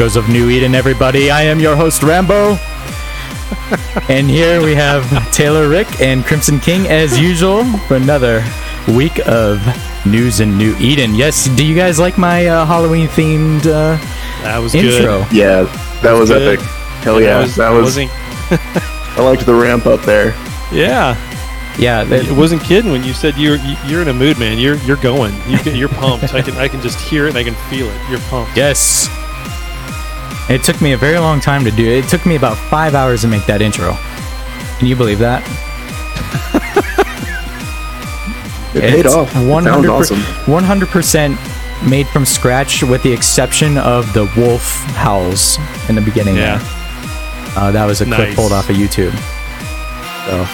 Echoes of New Eden, everybody. I am your host, Rambo. and here we have Taylor Rick and Crimson King, as usual, for another week of news in New Eden. Yes, do you guys like my uh, Halloween themed uh, That was intro? good. Yeah, that was good. epic. Hell yeah, was, that was. wasn't, I liked the ramp up there. yeah. Yeah, It that, wasn't kidding when you said you're you're in a mood, man. You're you're going. You can, you're pumped. I can I can just hear it and I can feel it. You're pumped. yes. It took me a very long time to do it. It took me about five hours to make that intro. Can you believe that? It paid It's off. 100%, sounds awesome. 100% made from scratch with the exception of the wolf howls in the beginning Yeah. there. Uh, that was a clip Nice. pulled off of YouTube. So,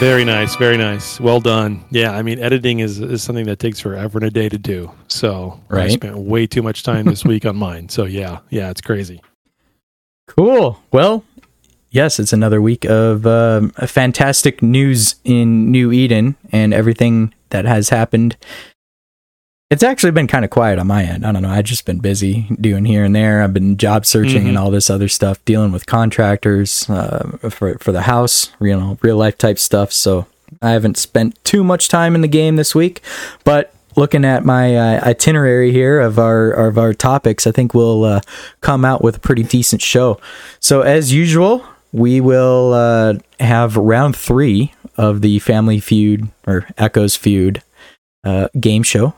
Very nice. Very nice. Well done. Yeah. I mean, editing is is something that takes forever and a day to do. So I spent way too much time this week on mine. So yeah, yeah, it's crazy. cool. Well, yes, it's another week of um, fantastic news in New Eden and everything that has happened. It's actually been kind of quiet on my end. I don't know. I've just been busy doing here and there. I've been job searching and Mhm. all this other stuff, dealing with contractors uh, for for the house, you know, real life type stuff. So I haven't spent too much time in the game this week. But looking at my uh, itinerary here of our of our topics, I think we'll uh, come out with a pretty decent show. So as usual, we will uh, have round three of the Family Feud or Echoes Feud uh, game show,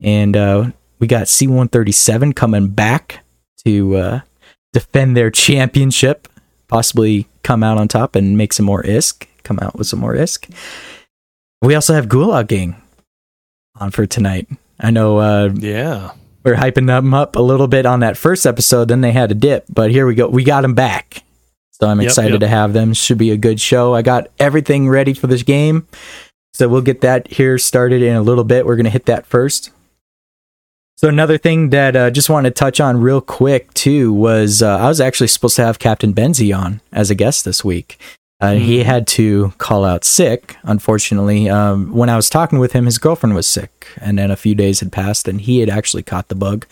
and uh, we got C137 coming back to uh, defend their championship, possibly come out on top and make some more ISK, come out with some more ISK. We also have Gulag Gang on for tonight. I know uh, Yeah. we're hyping them up a little bit on that first episode. Then they had a dip, but here we go. We got them back. So I'm excited yep. to have them. Should be a good show. I got everything ready for this game. So we'll get that here started in a little bit. We're going to hit that first. So another thing that uh, just wanted to touch on real quick too was uh, I was actually supposed to have Captain Benzie on as a guest this week. Uh, He had to call out sick, unfortunately. Um, when I was talking with him, his girlfriend was sick, and then a few days had passed, and he had actually caught the bug,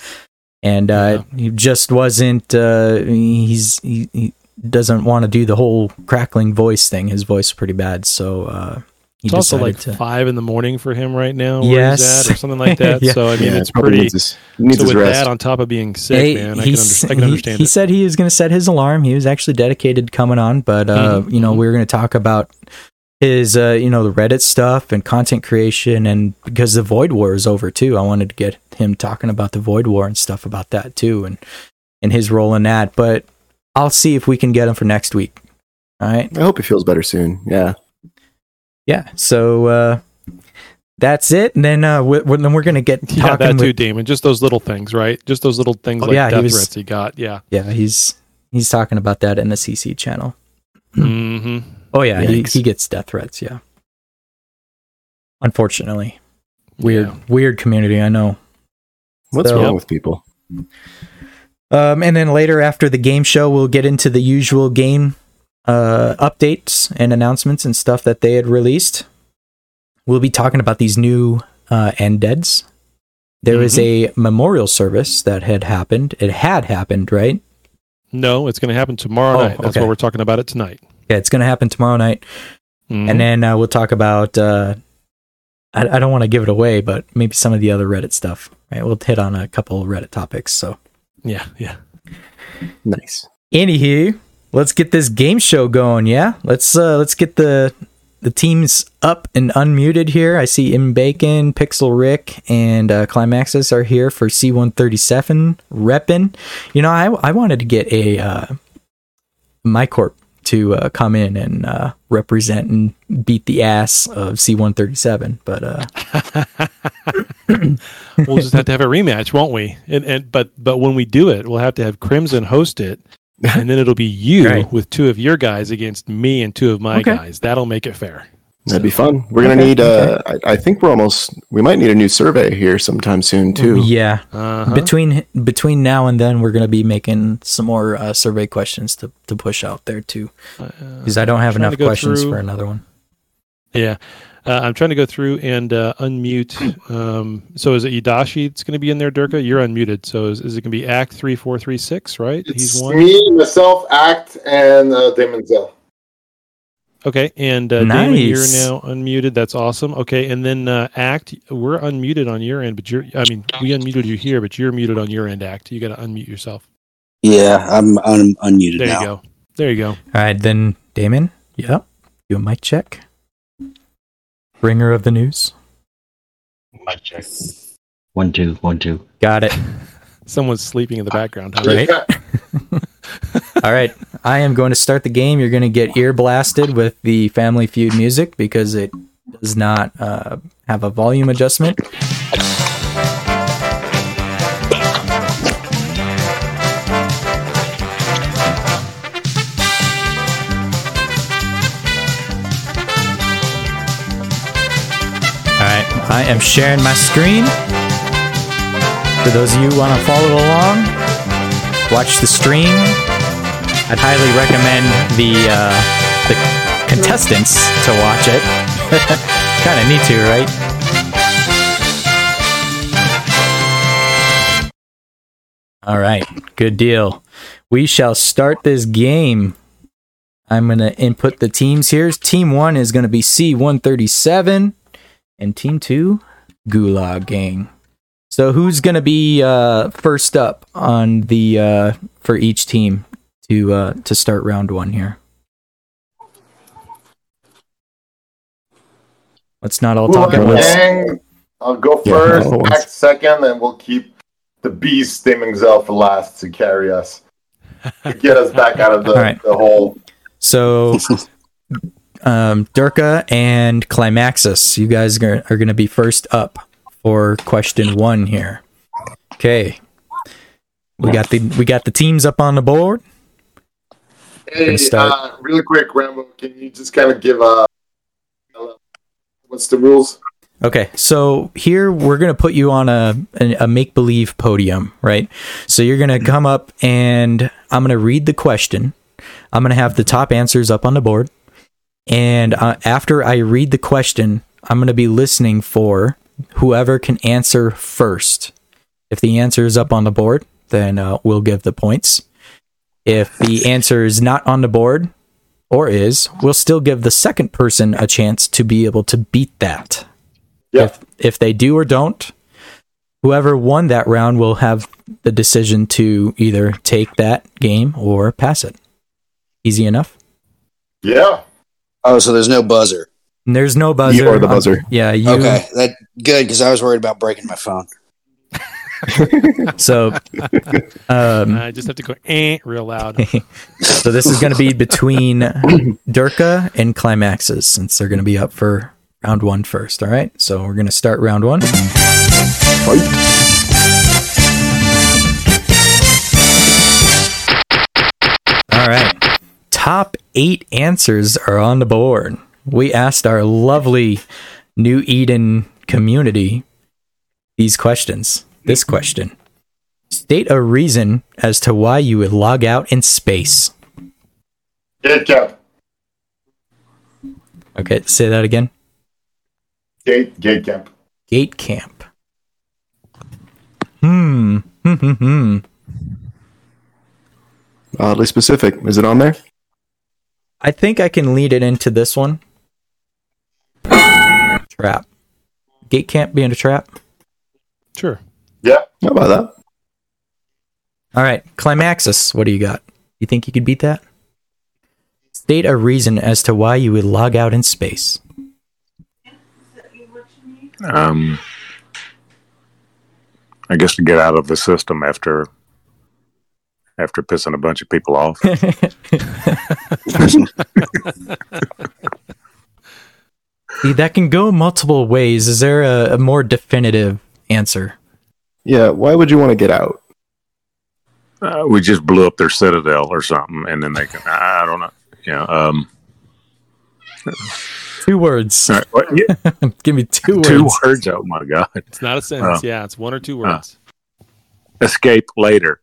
and uh, he just wasn't. Uh, he's he, he doesn't want to do the whole crackling voice thing. His voice is pretty bad, so uh, he It's also like to. five in the morning for him right now. Where Yes. he's at or something like that. Yeah. So I mean, Yeah, it's pretty. Needs his, needs So with rest. that, on top of being sick, Hey, man, I can, under, I can he- understand he, it. said he was going to set his alarm. He was actually dedicated to coming on, but uh, Mhm, you know, mhm. we were going to talk about his, uh, you know, the Reddit stuff and content creation, and because the Void War is over too, I wanted to get him talking about the Void War and stuff about that too, and and his role in that. But I'll see if we can get him for next week. All right. I hope he feels better soon. Yeah. Yeah. So uh, that's it. And then uh, we, we- then we're going to get Yeah, talking that with too, Damon. Just those little things, right? Just those little things Oh, like yeah, he death was- threats he got. Yeah. yeah. He's he's talking about that in the CC channel. hmm Oh yeah, he, he gets death threats. Yeah. Unfortunately, weird, weird community. I know. What's So- wrong with people? Um, and then later after the game show, we'll get into the usual game uh, updates and announcements and stuff that they had released. We'll be talking about these new uh, Deads. There is a memorial service that had happened. It had happened, right? No, it's going to happen tomorrow Oh, night. That's okay. why we're talking about it tonight. Yeah, it's going to happen tomorrow night. Mhm. and then uh, we'll talk about uh, I, I don't want to give it away but maybe some of the other reddit stuff right we'll hit on a couple of reddit topics so yeah, yeah. Nice. anywho let's get this game show going yeah let's uh let's get the the teams up and unmuted here. I see M Bacon, Pixel Rick, and uh, are here for C137 reppin. You know, I I wanted to get a uh, MyCorp to uh, come in and uh, represent and beat the ass of C137, but uh, we'll just have to have a rematch, won't we? And and but but when we do it, we'll have to have Crimson host it, and then it'll be you Right. with two of your guys against me and two of my Okay. guys. That'll make it fair. That'd be fun. We're gonna Okay, need. Uh, I, I think we're almost. We might need a new survey here sometime soon too. yeah. Uh-huh. Between between now and then, we're going to be making some more uh, survey questions to, to push out there too, because I don't have Uh, enough questions through- for another one. Yeah. Uh, I'm trying to go through and uh, unmute. Um, so is it Idashi that's going to be in there, Durka? You're unmuted. So is, is it going to be Act 3436, right? It's He's one. me, myself, Act, and uh, Damon Zell. Okay. And uh, Damon, you're now unmuted. That's awesome. Okay. And then uh, Act, we're unmuted on your end, but you're, I mean, we unmuted you here, but you're muted on your end, Act. You got to unmute yourself. Yeah, I'm un- unmuted There now. you go. There you go. All right, then Damon. Yep. Do a mic check. Bringer of the news. Mic check. One, two, one, two. Got it. Someone's sleeping in the background. Huh? Right. All right. I am going to start the game. You're going to get ear blasted with the Family Feud music because it does not uh, have a volume adjustment. I am sharing my screen. For those of you who want to follow along, watch the stream. I'd highly recommend the uh, the contestants to watch it. kind of need to, right? All right, good deal. We shall start this game. I'm gonna input the teams here. Team one is gonna be C137, and team two, Gulag Gang. So who's gonna be uh, first up on the uh, for each team to uh, to start round one here? Let's not all talk at Gulag once. I'll go first, all at second, and we'll keep the beast Damon Zell for last to carry us. To get us back out of the, All right. the hole. So, um, Durka and Climaxis, you guys are, going to be first up for question one here. Okay, we got the we got the teams up on the board. Hey, uh, really quick, Rambo, can you just kind of give a. What's the rules? Okay, so here we're gonna put you on a a, a make believe podium, right? So you're gonna come up and I'm gonna read the question. I'm gonna have the top answers up on the board, and uh, after I read the question, I'm gonna be listening for whoever can answer first. If the answer is up on the board, then uh, we'll give the points. If the answer is not on the board or is, we'll still give the second person a chance to be able to beat that. Yeah. If if they do or don't, whoever won that round will have the decision to either take that game or pass it. Easy enough. Yeah. Oh, so there's no buzzer. And there's no buzzer. You are the on- buzzer. yeah, you. Okay, that good because I was worried about breaking my phone. So, um, I just have to go eh, real loud. so this is going to be between Durka and Climaxis since they're going to be up for round one first. All right. So we're going to start round one. All right. Top eight answers are on the board. We asked our lovely New Eden community these questions. This question State a reason as to why you would log out in space. Gate camp. Okay, say that again. Gate, gate camp. Gate camp. Hmm. Hmm. Hmm. Hmm. Oddly specific. Is it on there? I think I can lead it into this one. Trap. Gate camp being a trap. Sure. Yeah. How about that? All right, Climaxis. What do you got? You think you could beat that? State a reason as to why you would log out in space. Um, I guess to get out of the system after after pissing a bunch of people off. See, that can go multiple ways. Is there a, a more definitive answer? Yeah, why would you want to get out? uh, we just blew up their citadel or something, and then they can. I I don't know. Yeah. Um. Two words. all right, what- yeah, Give me two words. two words. Oh my god. It's not a sentence. Oh. Yeah, it's one or two words. Escape later.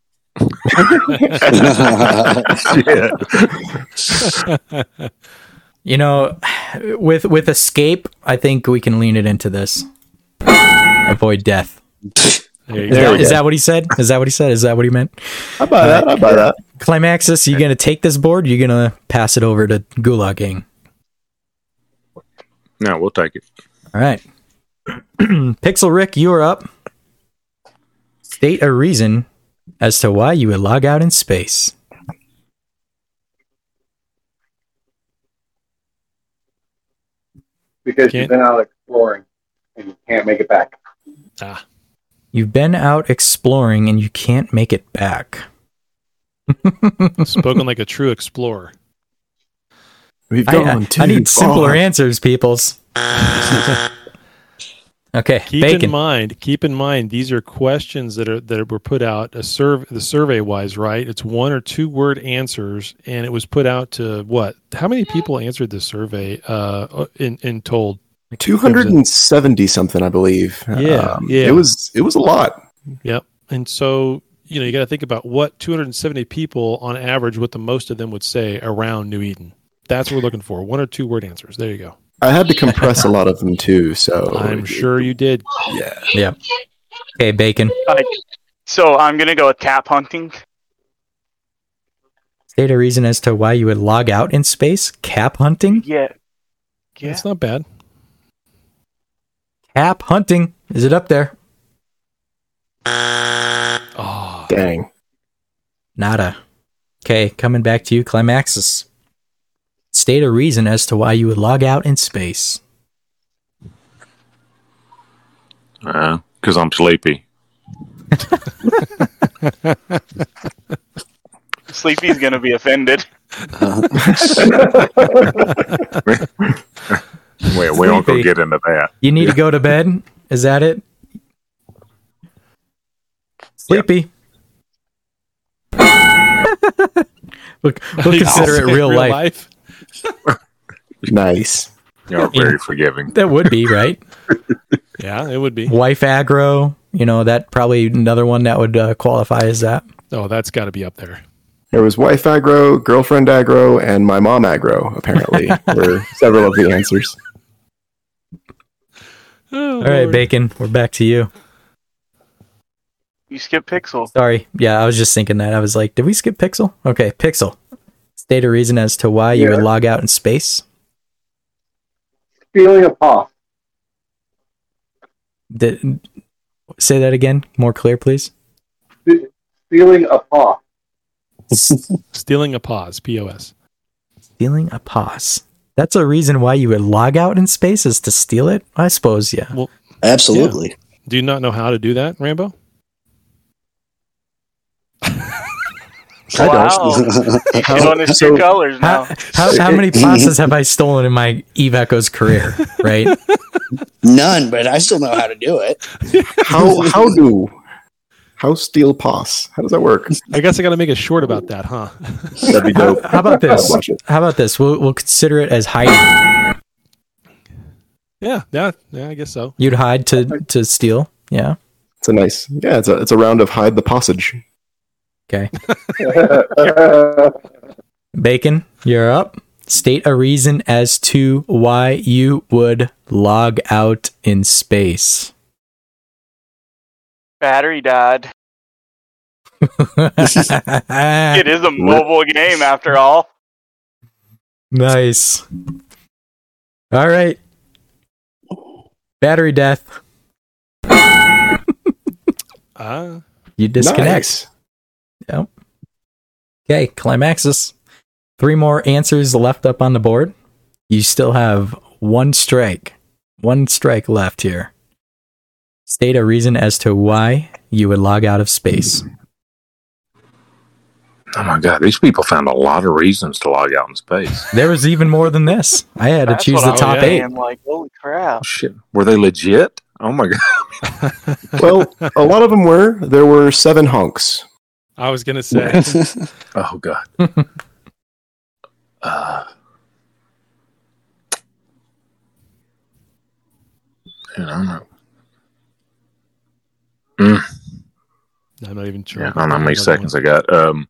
Yeah. You know, with with escape, I think we can lean it into this. Avoid death. There you Is, There that, we is go. that what he said? Is that what he said? Is that what he meant? I buy that. I buy that. Uh, Climaxis, you gonna take this board? You're gonna pass it over to Gulag Gang? No, we'll take it. All right. Pixel Rick, you are up. State a reason as to why you would log out in space. Because Can't- you've been out exploring and you can't make it back. Ah, You've been out exploring and you can't make it back. spoken like a true explorer. We've I, gone I- too I need simpler far. answers, peoples. okay, Keep bacon. in mind, keep in mind, these are questions that are that were put out a survey, the survey wise, right? It's one or two word answers, and it was put out to what? How many people answered this survey? Uh, in in told. Two hundred and seventy something, I believe. Um, Yeah, yeah. It was. It was a lot. Yep. And so you know you got to think about what 270 people on average, what the most of them would say around New Eden. That's what we're looking for. One or two word answers. There you go. I had to compress a lot of them too. So I'm sure you did. Yeah. Yeah. Okay, bacon. So I'm gonna go with cap hunting. State a reason as to why you would log out in space. Cap hunting. Yeah. Yeah. It's not bad. Cap hunting. Is it up there? Oh, Dang. Nada. Okay, coming back to you, Climaxis. State a reason as to why you would log out in space. Uh, because I'm sleepy. Sleepy's gonna be offended. We, we won't go Sleepy. get into that. You need to go to bed. Is that it? Sleepy. we'll, we'll consider it real, life. Nice. You're very forgiving. That would be right. Yeah, it would be. Wife aggro. You know that probably another one that would uh, qualify as that. Oh, that's got to be up there. There was wife aggro, girlfriend aggro, and my mom aggro. Apparently, were several of the answers. Oh, All right, Lord. bacon. We're back to you. You skip Pixel. Sorry. Yeah, I was just thinking that. I was like, did we skip Pixel? Okay, Pixel. State a reason as to why you would log out in space. Feeling a paw. Did, say that again, more clear, please. Feeling a paw. Stealing a pause. POS. Stealing a pause. That's a reason why you would log out in space is to steal it? I suppose, yeah. Absolutely. Do you not know how to do that, Rambo? I Wow. don't. He's on his so- two colors How, now. how, how many plazas have I stolen in my Eve Echoes career, right? None, but I still know how to do it. how how do how steal pos? How does that work? I guess I got to make a short about that, huh? That'd be How, dope. how about this? I'd watch it. How about this? We'll, we'll consider it as hiding. yeah, yeah, yeah. I guess so. You'd hide to, to steal. Yeah. It's a nice. Yeah, it's a it's a round of hide the passage. Okay. Bacon, you're up. State a reason as to why you would log out in space. Battery died. it is a mobile game after all. Nice. All right. Battery death. Ah, You disconnect. Nice. Yep. Okay, Climaxis. three more answers left up on the board. You still have one strike, one strike left here. State a reason as to why you would log out of space. Oh my god, these people found a lot of reasons to log out in space. There was even more than this. I had to choose the top eight. saying, Like, holy crap. Oh, shit, were they legit? Oh my god. Well, a lot of them were. There were seven hunks. I was gonna say. Oh god. uh, I don't know. Mm, I'm not even sure. yeah, I don't know how many seconds I got. Um,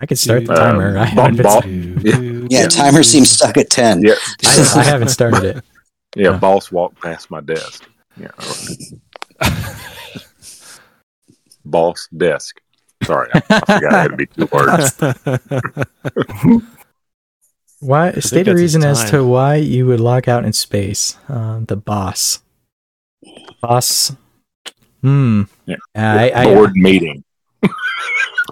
I could start the timer. um, I, haven't, ball- Yeah. Yeah, timer seems stuck at 10. yeah, I, I haven't started it. yeah. Yeah. Boss walked past my desk. Yeah. Boss desk. Sorry, I, I forgot it had to be two words. Why? State a reason as to why you would log out in space. Um, the boss. Boss. Hmm. Yeah. I, I, Board meeting.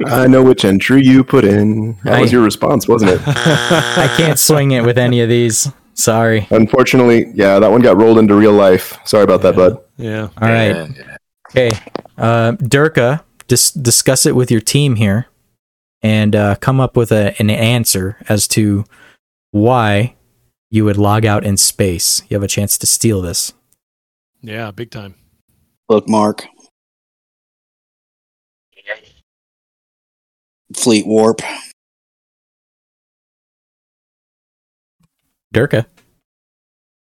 I know which entry you put in. That was your response, wasn't it? I can't swing it with any of these. Sorry. Unfortunately, yeah, that one got rolled into real life. Sorry about that, bud. Yeah. All right. Yeah. Okay. Uh, Durka, dis- discuss it with your team here and uh, come up with a, an answer as to why you would log out in space. You have a chance to steal this. Yeah, big time. Bookmark. Fleet warp. Durka.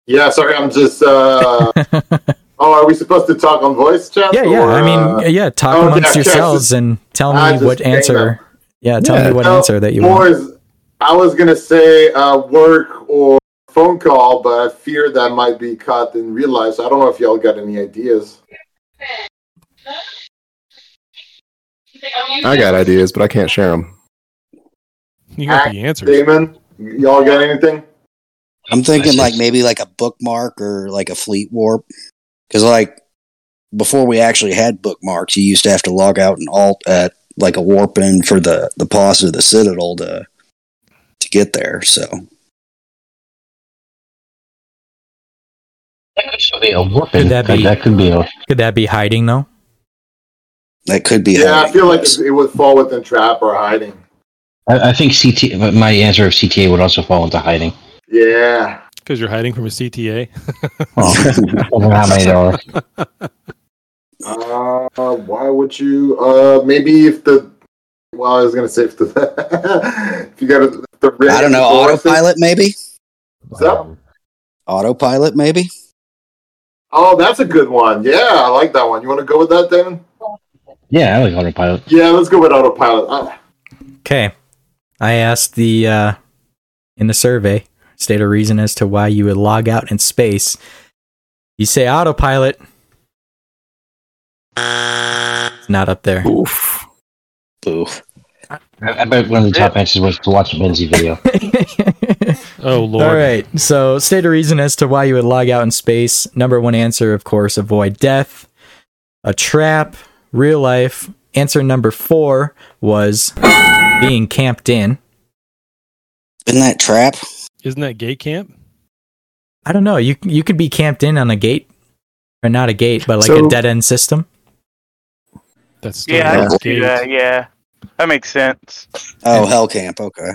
Yeah, sorry, I'm just. Uh, oh, are we supposed to talk on voice chat? Yeah, yeah. or, I uh, mean, yeah. Talk oh, amongst yeah, yeah, yourselves just- and tell me what answer. Yeah, tell Yeah. me what no, answer that you want. boys, I was gonna say uh, work or phone call, but I fear that might be caught in real life. So I don't know if y'all got any ideas. I got ideas, but I can't share them. You got the answers. Damon, y'all got anything? I'm thinking like maybe like a bookmark or like a fleet warp. Because like before we actually had bookmarks, you used to have to log out and alt at like a warp in for the the pause of the citadel to to get there. So So be a whooping. Could that That, be- that could be a. Could that be hiding though? that could be. Hiding. Yeah, I feel like it, it would fall within trap or hiding. I, I think CT. My answer of CTA would also fall into hiding. Yeah. Because you're hiding from a CTA. Well, don't many there. Uh, why would you? Uh, maybe if the. Well, I was gonna say if the. if you got a, the. I don't know. Autopilot, maybe. What's up? Autopilot, maybe. Oh, that's a good one. Yeah, I like that one. You want to go with that, Damon? yeah, I like autopilot. Yeah, let's go with autopilot. Uh, Okay. I asked the uh in the survey, state a reason as to why you would log out in space. You say autopilot. It's not up there. Oof. Boo. I, I bet one of the top answers was to watch a Benzie video. Oh lord. All right. So, state a reason as to why you would log out in space. Number one answer, of course, avoid death, a trap, real life. Answer number four was being camped in. Isn't that trap? Isn't that gate camp? I don't know. You you could be camped in on a gate, or not a gate, but like a dead end system. That's still Yeah, I not can see gate. that. Yeah, that makes sense. Oh, hell camp. Okay.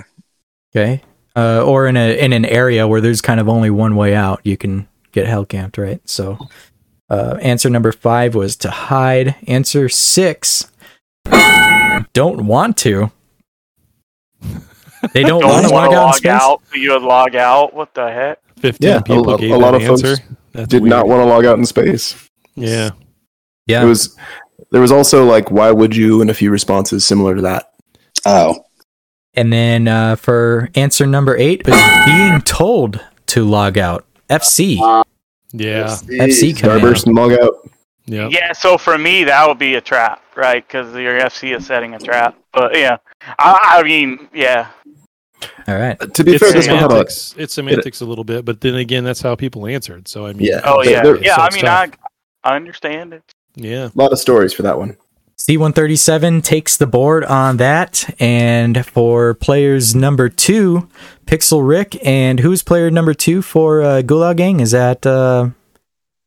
Okay. Uh, or in a in an area where there's kind of only one way out, you can get hell camped, right? So, uh, answer number five was to hide. Answer six, don't want to. They don't, Don't want to want log out in space. out. but You would log out. What the heck? Fifteen Yeah, a people lot- gave a lot that of folks answer. That's Did weird. not want to log out in space. Yeah. Yeah. It was. There was also like, why would you? And a few responses similar to that. Oh, And then uh, for answer number eight was being told to log out. FC. Yeah. FC command. Starburst and log out. Yeah. Yeah. So for me, that would be a trap, right? Because your FC is setting a trap. But yeah, I, I mean, yeah. All right. To be It's fair, this one had a. It's semantics a little bit, but then again, that's how people answered. So I mean, Yeah. Oh There- yeah, there- yeah. so I mean, tough. I I understand it. yeah. a lot of stories for that one. C137 takes the board on that. And for players number two, Pixel Rick. And who's player number two for uh, Gulag Gang? Is that. Uh,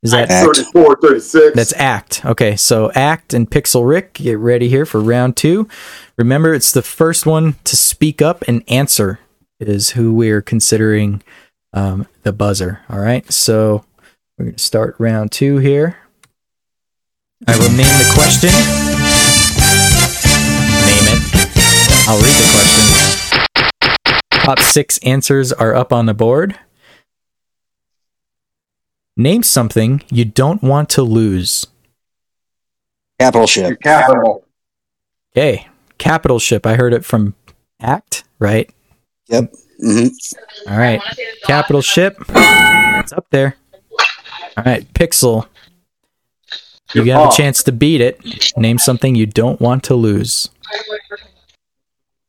is that Act. 34, 36. That's Act. Okay, so Act and Pixel Rick, get ready here for round two. Remember, it's the first one to speak up and answer is who we're considering um, the buzzer. All right, so we're going to start round two here. I will name the question. Name it. I'll read the question. Top six answers are up on the board. Name something you don't want to lose. Capital ship. Capital. Okay, capital ship. I heard it from Act, right? Yep. hmm All right, capital ship. It's up there. All right, Pixel. You Good have a chance to beat it. Name something you don't want to lose.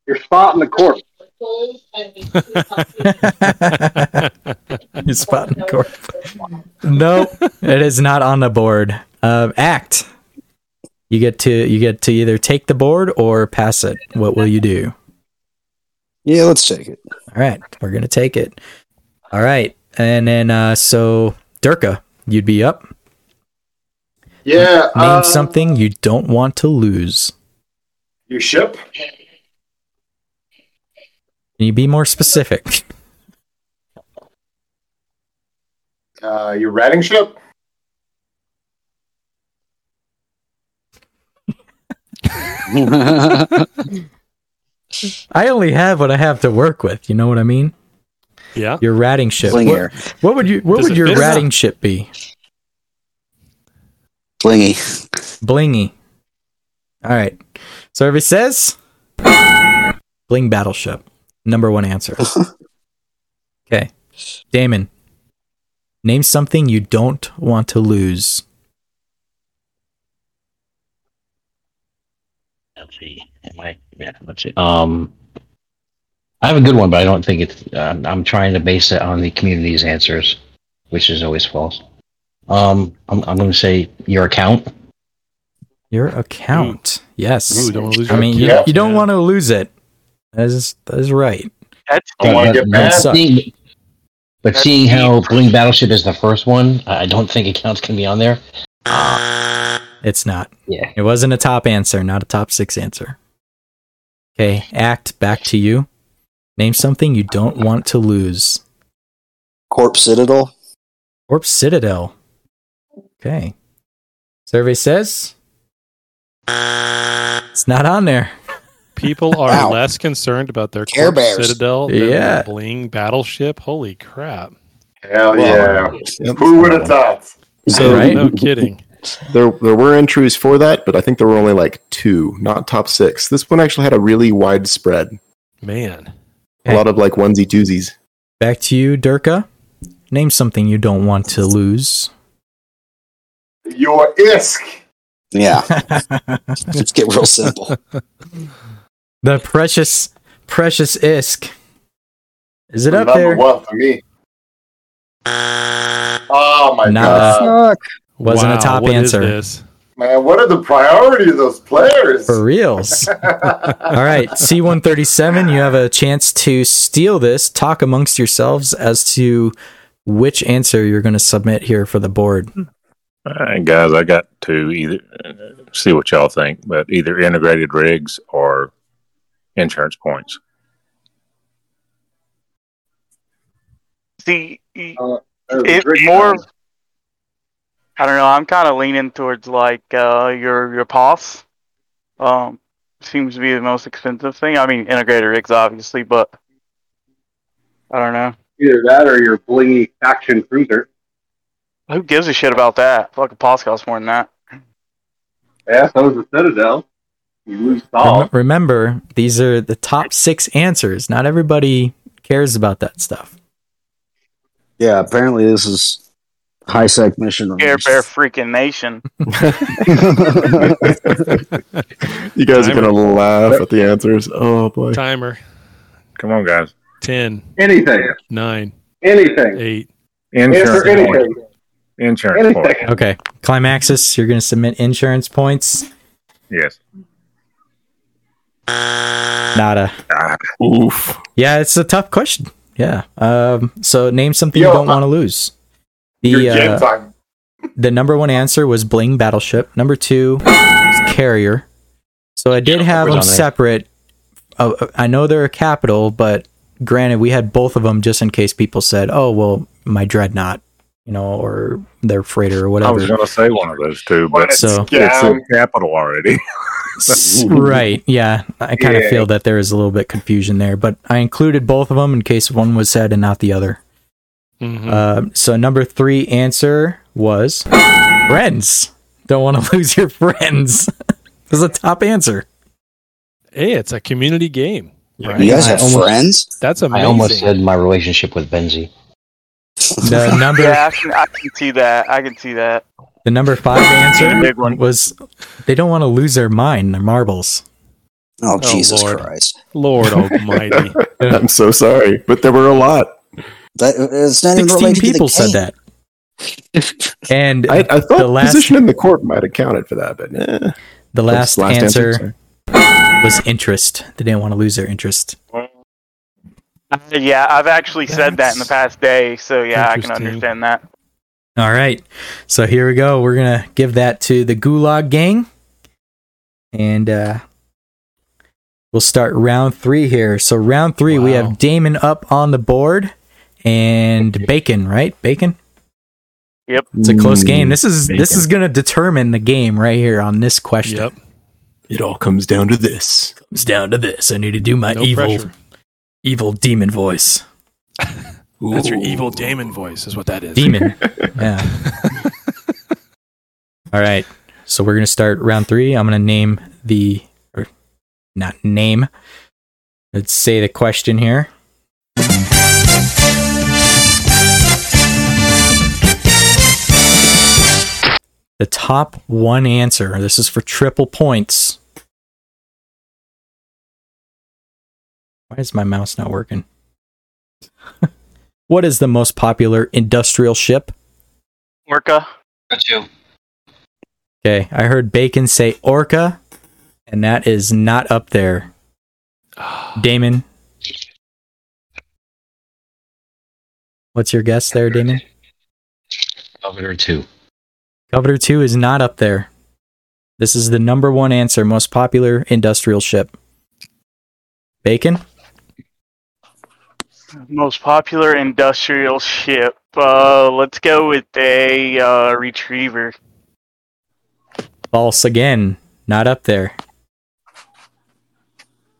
Your spot in the court. You're spotting court. No, it is not on the board. Uh, act. You get to you get to either take the board or pass it. What will you do? Yeah, let's take it. All right, we're gonna take it. All right, and then uh, so Durka, you'd be up. Yeah. Name uh, something you don't want to lose. Your ship? Can you be more specific? Uh, your ratting ship? I only have what I have to work with. You know what I mean? Yeah. Your ratting ship. Slinger. What, what would you? What Does would your fit? ratting ship be? Blingy. Blingy. All right. So everybody says Bling Battleship. Number one answer. okay. Damon. Name something you don't want to lose. Let's see. Am I? Yeah. Let's see. Um, I have a good one, but I don't think it's. Uh, I'm trying to base it on the community's answers, which is always false. Um, I'm, I'm going to say your account. Your account. Yes. Ooh, don't lose I your mean, you, account, you don't yeah. want to lose it. That is, that is right. That's Don't want But- to get but mad. seeing, but That's seeing how Bling Battleship is the first one, I I don't think accounts can be on there. It's not. Yeah. It wasn't a top answer, not a top six answer. Okay, act back to you. Name something you don't want to lose. Corpse Citadel. Corp Citadel. Okay. Survey says it's not on there. People are Wow. less concerned about their Care Bears. Citadel than Yeah. their Bling battleship. Holy crap! Hell yeah. Yep. Who would have thought? So Right? No kidding. there there were entries for that, but I think there were only like two, not top six. This one actually had a really wide spread. Man, A lot of like onesie twosies. Back to you, Durka. Name something you don't want to lose. Your ISK. Yeah. Let's get real simple. the precious, precious Isk. Is it up Number there? one for me. Oh my Nah. god. Wasn't Wow, a top what is answer. this? Man, what are the priority of those players? For reals. All right, C137, you have a chance to steal this. Talk amongst yourselves as to which answer you're going to submit here for the board. All right, guys, I got to either uh, see what y'all think, but either integrated rigs or insurance points. see y- Uh, there's it more. on- I don't know. I'm kind of leaning towards like uh, your your POS. Um, seems to be the most expensive thing. I mean, integrated rigs obviously, but I don't know. Either that or your blingy action cruiser. Who gives a shit about that? Fucking POS costs more than that. Yeah, so is the Citadel. You lose all. Remember, these are the top six answers. Not everybody cares about that stuff. Yeah, apparently this is high sec mission. Care Bear freaking nation. You guys are gonna laugh at the answers. Oh boy. Timer. Come on, guys. 10, Anything. 9, Anything. 8. Insurance anything. points. Insurance points. Anything. Okay, Climaxis, you're going to submit insurance points. Yes. Nada. Ah, Oof. Yeah, it's a tough question. Yeah. Um, so name something Yo, you don't uh, want to lose. The game uh, time. the number one answer was Bling Battleship. Number two is Carrier. So I did Yeah, have them separate. Uh, I know they're a capital, but granted, we had both of them just in case people said, "Oh, well, my dreadnought," you know, or their freighter or whatever. I was going to say one of those two, but it's, So- it's in capital already. S- right. Yeah. I kind of Yeah. feel that there is a little bit confusion there, but I included both of them in case one was said and not the other. Mhm. Um, so number three answer was friends. Don't want to lose your friends. was a top answer. hey, it's a community game. Right? You guys have almost- friends? That's amazing. I almost said my relationship with Benzie. The number Yeah, I can, I can see that. I can see that. The number five answer Big one. was they don't want to lose their mind, their marbles. Oh, Jesus Lord. Christ! Lord Almighty. I'm so sorry, but there were a lot. That it's not even Sixteen related to the people said that. And I, I thought The last- position in the court might have counted for that, but eh. the last, Last answer, sorry. was interest. They didn't want to lose their interest. Uh, yeah, I've actually said that in the past day, so yeah, I can understand that. All right. So here we go. We're going to give that to the Gulag gang. And uh, we'll start round three here. So, round three, we have Damon up on the board and Bacon, right? Bacon? Yep. It's a close Mm, game. This is this is going to determine the game right here on this question. yep. It all comes down to this. Comes down to this. I need to do my No evil pressure. evil demon voice. That's your evil Damon voice, is what that is. Demon. yeah. All right. So we're going to start round three. I'm going to name the, or not name, let's say the question here. The top one answer. This is for triple points. Why is my mouse not working? what is the most popular industrial ship? Orca. That's you. Okay, I heard Bacon say Orca, and that is not up there. Damon, what's your guess there, Damon? Covetor two. Covetor 2 is not up there. This is the number one answer, most popular industrial ship. Bacon? Most popular industrial ship. Uh, let's go with a uh, retriever. False again. Not up there.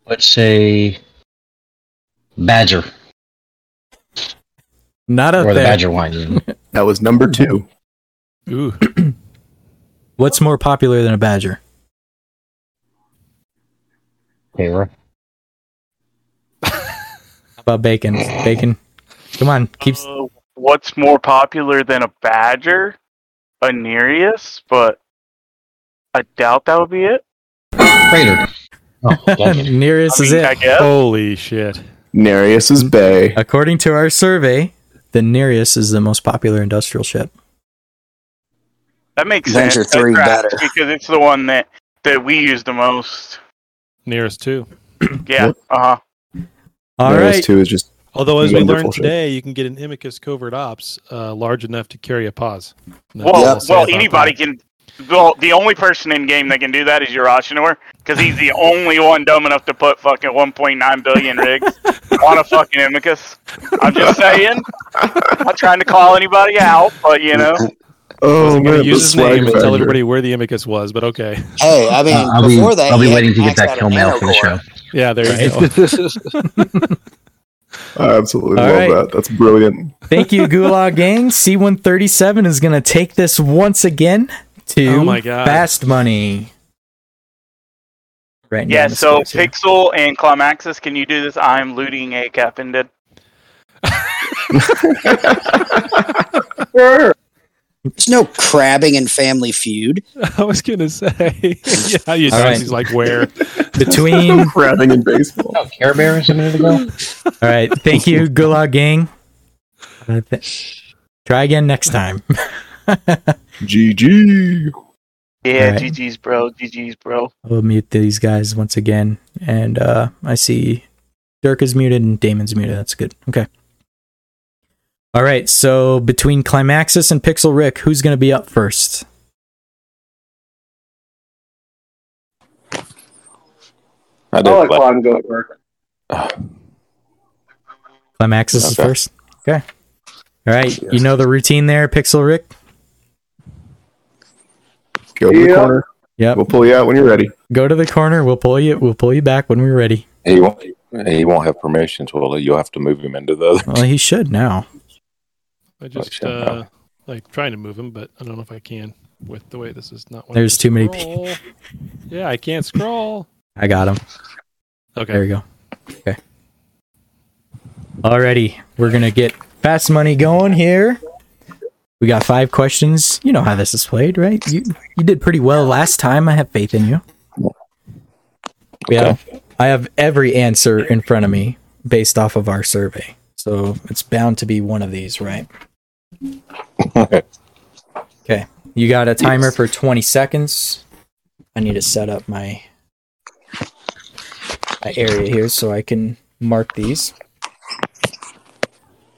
Let's say Badger Not up or the there. Badger wine. That was number two. Ooh. What's more popular than a badger? Kara. How about bacon? Bacon? Come on, keeps Uh, what's more popular than a badger? A Nereus, but I doubt that would be it. Crater. Oh, dang it. Nereus I is mean, I it. guess. Holy shit. Nereus is Bay. According to our survey, the Nereus is the most popular industrial ship. That makes Venture sense. three better. because it's the one that that we use the most. Nereus two. Yeah. Yep. Uh huh. All Nereus right. two is just Although, as we learned ship. today, you can get an Imicus Covert Ops uh, large enough to carry a pause. That's Well, all well, anybody that. can. Well, the only person in game that can do that is Urashinor, because he's the only one dumb enough to put fucking 1.9 billion rigs on a fucking Imicus. I'm just saying. I'm not trying to call anybody out, but you know. oh I'm going man, to use his swag name and tell everybody where the Imicus was, but okay. Hey, I mean, Uh, I'll be, before that, I'll be waiting to get that out kill mail for the show. Yeah, there you go. I absolutely All love right. that. That's brilliant. Thank you, Gulag Gang. C137 is going to take this once again to Oh my God. Fast Money. Right Yeah, so Pixel and Climaxis, can you do this? I'm looting a Captain Dead. There's no crabbing in Family Feud. I was going to say. yeah, you All know, right. he's like, where? between. Crabbing and baseball. Oh, Care Bears a minute ago? All right. Thank you, Gulag Gang. Uh, th- try again next time. GG. Yeah, Alright. GG's, bro. GG's, bro. I'll mute these guys once again. And uh, I see Dirk is muted and Damon's muted. That's good. Okay. All right. So between Climaxis and Pixel Rick, who's going to be up first? I I'll did let play. Clown go at work. Climaxis is first. Okay. All right. You know the routine there, Pixel Rick? Go to the corner. Yep. We'll pull you out when you're ready. Go to the corner. We'll pull you. We'll pull you back when we're ready. He won't. He won't have permissions. Will he? You'll have to move him into the other. Well, he should now. I just shit, uh, like trying to move him, but I don't know if I can with the way this is not. wanting There's to too many scroll. Yeah, I can't scroll. I got him. Okay. There we go. Okay. Alrighty, we're gonna get fast money going here. We got five questions. You know how this is played, right? You you did pretty well last time. I have faith in you. We have I have every answer in front of me based off of our survey. So it's bound to be one of these, right? Okay. You got a timer for 20 seconds. I need to set up my my area here so I can mark these.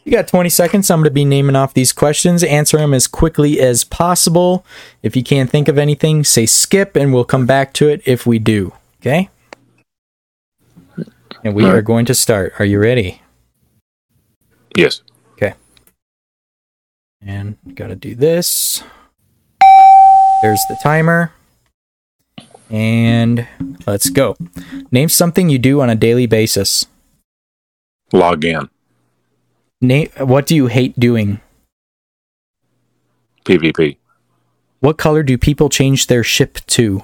You got 20 seconds. I'm going to be naming off these questions. Answer them as quickly as possible. If you can't think of anything, say skip and we'll come back to it if we do. Okay? And we are going to start. Are you ready? yes. And got to do this. There's the timer. And let's go. Name something you do on a daily basis. Log in. Name what do you hate doing? PvP. What color do people change their ship to?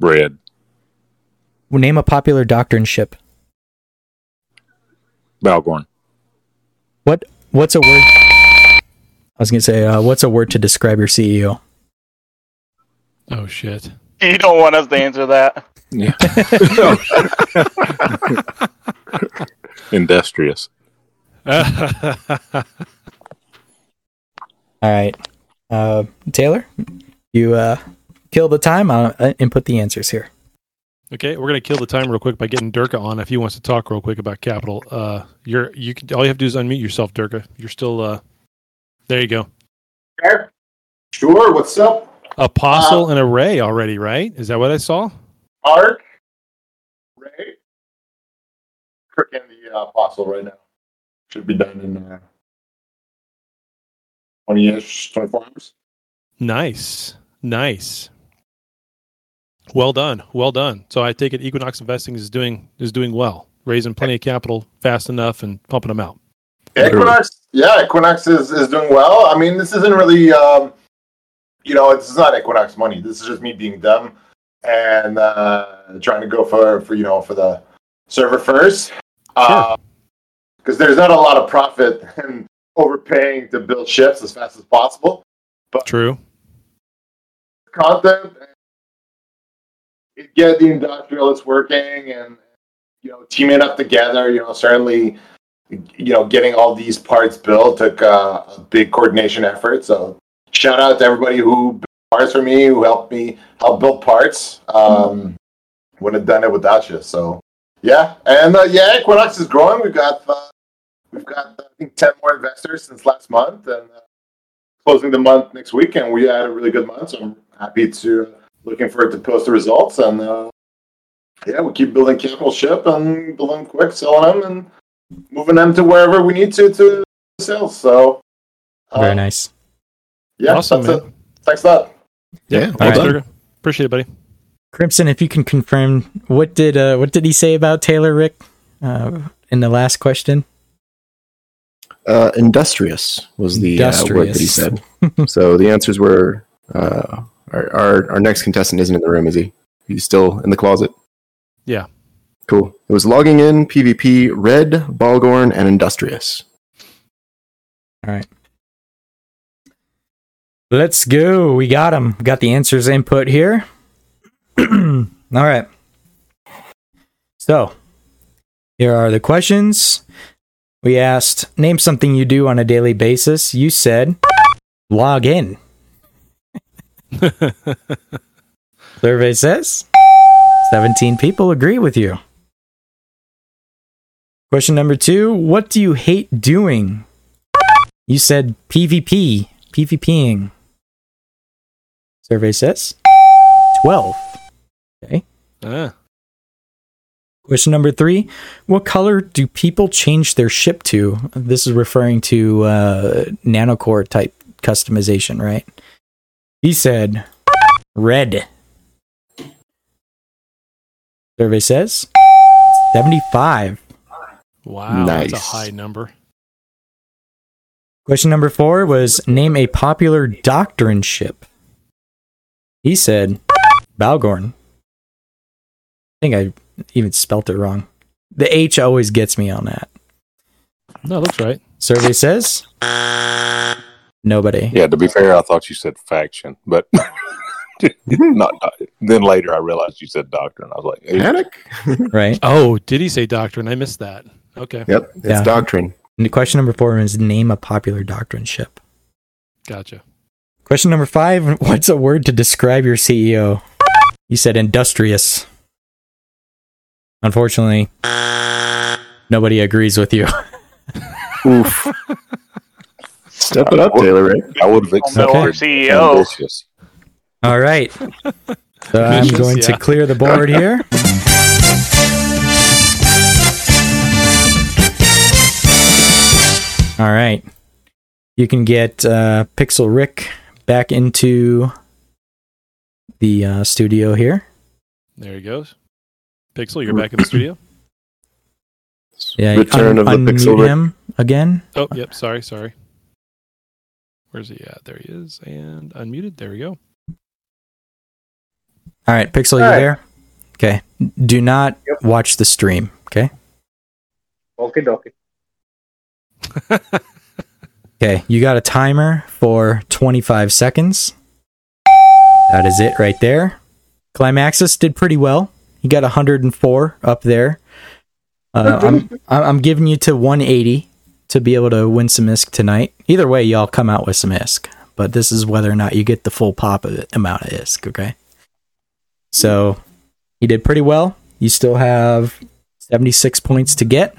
Red. Name a popular doctrine ship. Bhaalgorn. What what's a word I was going to say uh, what's a word to describe your CEO? Oh shit. You don't want us to answer that. Yeah. Industrious. All right. Uh, Taylor, you uh, kill the time I'll uh, input the answers here. Okay, we're gonna kill the time real quick by getting Durka on if he wants to talk real quick about capital. Uh, you're you can all you have to do is unmute yourself, Durka. You're still uh, there. You go. Okay. Sure. What's up? Apostle and array already, right? Is that what I saw? Mark, Ray, cooking the uh, apostle right now. Should be done in uh, 20-ish, 24 hours. Nice, nice. Well done, well done. So I take it Equinox Investing is doing is doing well, raising plenty of capital fast enough and pumping them out. Equinox, yeah, Equinox is, is doing well. I mean, this isn't really, um, you know, it's not Equinox money. This is just me being dumb and uh, trying to go for, for you know, for the server first. Because there's not a lot of profit in overpaying to build ships as fast as possible. True. Content, get the industrialists working and, you know, teaming up together, you know, certainly you know, getting all these parts built took uh, a big coordination effort. So shout out to everybody who built parts for me, who helped me help build parts. Um, wouldn't have done it without you. So yeah, and uh, yeah, Equinox is growing. We've got uh, we've got I think ten more investors since last month, and uh, closing the month next week, and we had a really good month. So I'm happy to looking forward to post the results and. Uh, yeah, we keep building capital ship and building quick, selling them, and moving them to wherever we need to to sales. So Very uh, nice. Yeah, Awesome, that's man. it. Thanks a lot. Yeah, Thanks, well done. Durka. Appreciate it, buddy. Crimson, if you can confirm what did uh, what did he say about Taylor Rick uh, in the last question? Uh, industrious was the uh, word that he said. so the answers were uh, our, our our next contestant isn't in the room, is he? He's still in the closet. Yeah. Cool. It was logging in, PvP, red, Bhaalgorn, and industrious. All right. Let's go. We got them. Got the answers input here. All right. So, here are the questions. We asked, name something you do on a daily basis. You said, log in. Survey says 17 people agree with you. Question number two What do you hate doing? You said PvP, PvPing. Survey says 12. Okay. Ah, Question number three What color do people change their ship to? This is referring to uh, nanocore type customization, right? He said red. Survey says 75. wow, that's a high number. Question number four was name a popular doctrine ship. He said Bhaalgorn. I think I even spelt it wrong. The H always gets me on that. No, that's right. Survey says nobody. Yeah, to be fair, I thought you said faction, but not. Then later, I realized you said doctrine. I was like, hey, Panic? Right. Oh, did he say doctrine? I missed that. Okay, Yep, it's Yeah. doctrine. And question number four is name a popular doctrine ship. gotcha. Question number five What's a word to describe your CEO? You said industrious. Unfortunately, nobody agrees with you. Oof. Step it up, Taylor. Right? I would have accepted Miller CEO. ambitious. All right. So I'm going yeah. to clear the board here. All right. You can get uh, Pixel Rick back into the uh, studio here. There he goes. Pixel, you're back in the studio. Yeah, Return of the unmute Pixel Rick. him again. Oh, yep. Sorry, sorry. Where's he at? There he is. And unmuted. There we go. All right, Pixel, you All right. there? Okay. Do not watch the stream. Okay. Okay, dokie. Okay, you got a timer for 25 seconds. That is it right there. Climaxis did pretty well. He got 104 up there. Uh, I'm I'm I'm giving you to 180 to be able to win some ISK tonight. Either way, y'all come out with some ISK, but this is whether or not you get the full pop of it, amount of ISK. Okay. So you did pretty well. You still have 76 points to get.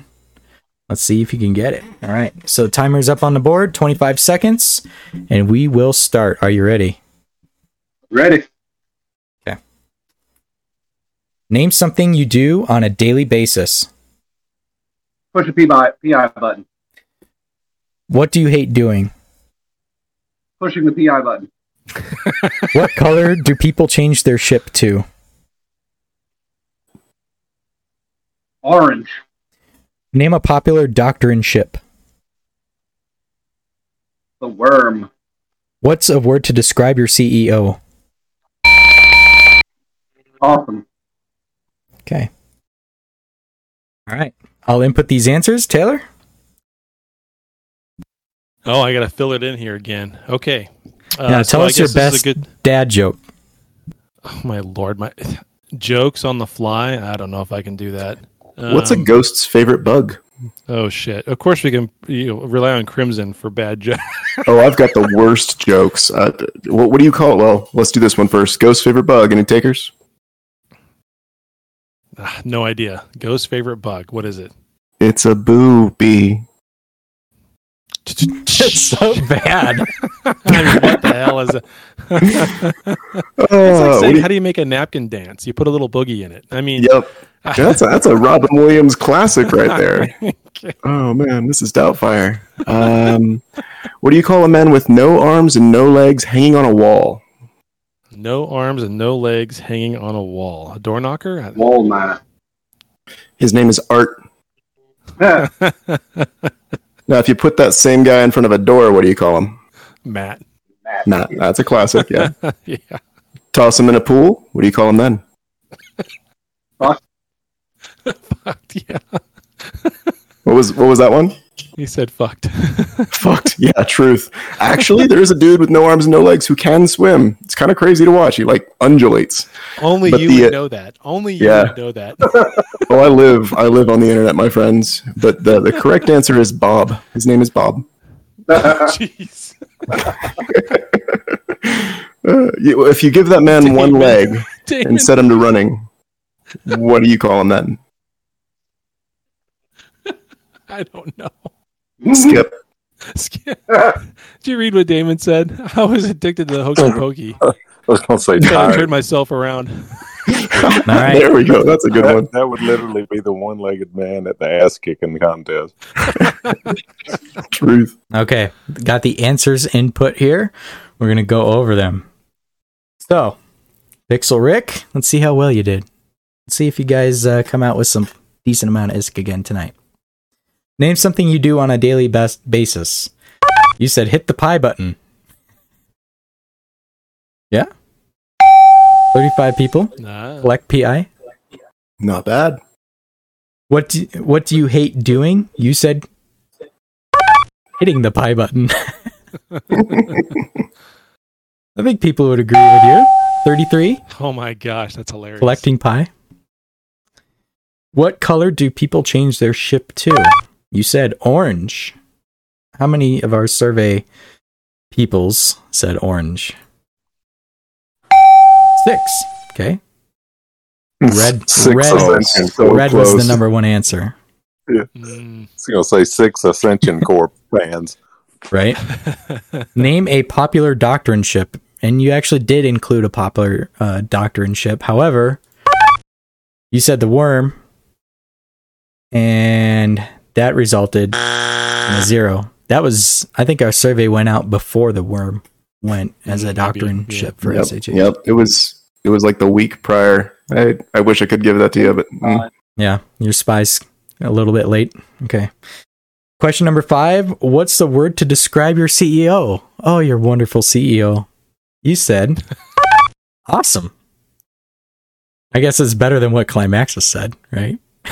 Let's see if you can get it. All right. So timer's up on the board, 25 seconds, and we will start. Are you ready? Ready. Okay. Name something you do on a daily basis. Push PI, PI button. What do you hate doing? Pushing the PI button. What color do people change their ship to? Orange. Name a popular doctrine ship. The worm. What's a word to describe your CEO? Awesome. Okay. All right. I'll input these answers. Taylor? Oh, I got to fill it in here again. Okay. Uh, Now, so tell I us your guess this is best good. dad joke. Oh my lord, my jokes on the fly. I don't know if I can do that. What's a Um, ghost's favorite bug? Oh shit! Of course we can you know, rely on Crimson for bad jokes. Oh, I've got the worst jokes. Uh, what, what do you call it? Well, let's do this one first. Ghost's favorite bug. Any takers? Ah, no idea. Ghost favorite bug. What is it? It's a booby. It's so bad. I mean, what the hell is it? it's Oh, like saying, do how do you make a napkin dance? You put a little boogie in it. I mean, Yep. That's a, that's a Robin Williams classic right there. Oh man, this is Doubtfire. Um, what do you call a man with no arms and no legs hanging on a wall? no arms and no legs hanging on a wall. A door knocker? I- Walnut. His name is Art. Yeah. Now, if you put that same guy in front of a door, what do you call him? Matt. Matt. that's a classic. Yeah. yeah. Toss him in a pool. What do you call him then? Fuck. Fucked. Yeah. What was what was that one? He said fucked. Fucked. Yeah, truth. Actually, there is a dude with no arms and no legs who can swim. It's kind of crazy to watch. He like undulates. Only But you the, would uh, know that. Only you yeah. would know that. Oh, I live I live on the internet, my friends. But the the correct answer is Bob. His name is Bob. Jeez. Uh, if you give that man one leg Damon. and set him to running, what do you call him then? I don't know. Skip. Skip. Did you read what Damon said? I was addicted to the hokey pokey. I was going to say Until I turned myself around. All right. There we go. That's a good that, one. that would literally be the one-legged man at the ass kicking contest. Truth. Okay, got the answers input here. We're gonna go over them. So, Pixel Rick, let's see how well you did. Let's see if you guys uh, come out with some decent amount of ISK again tonight. Name something you do on a daily best basis. You said hit the pie button. Yeah. Thirty-five people Nah. collect PI. Not bad. What do, what do you hate doing? You said hitting the pie button. I think people would agree with you. 33, Oh my gosh, that's hilarious. collecting pie. What color do people change their ship to? You said orange. How many of our survey peoples said orange? Six. Okay. Red, Six red, Ascension. So red was the number one answer, Mm. I was going to say six Ascension Corp fans. right? Name a popular doctrine ship, and you actually did include a popular uh, doctrine ship. However, you said the worm, and that resulted in a zero. That was, I think, our survey went out before the worm went as a Maybe, doctrine yeah. ship for Yep. SHH. Yep. It was it was like the week prior. I I wish I could give that to you, but mm, Yeah, your spies a little bit late. Okay. Question number five What's the word to describe your CEO? Oh, your wonderful CEO. You said awesome. I guess it's better than what Climaxis said, right?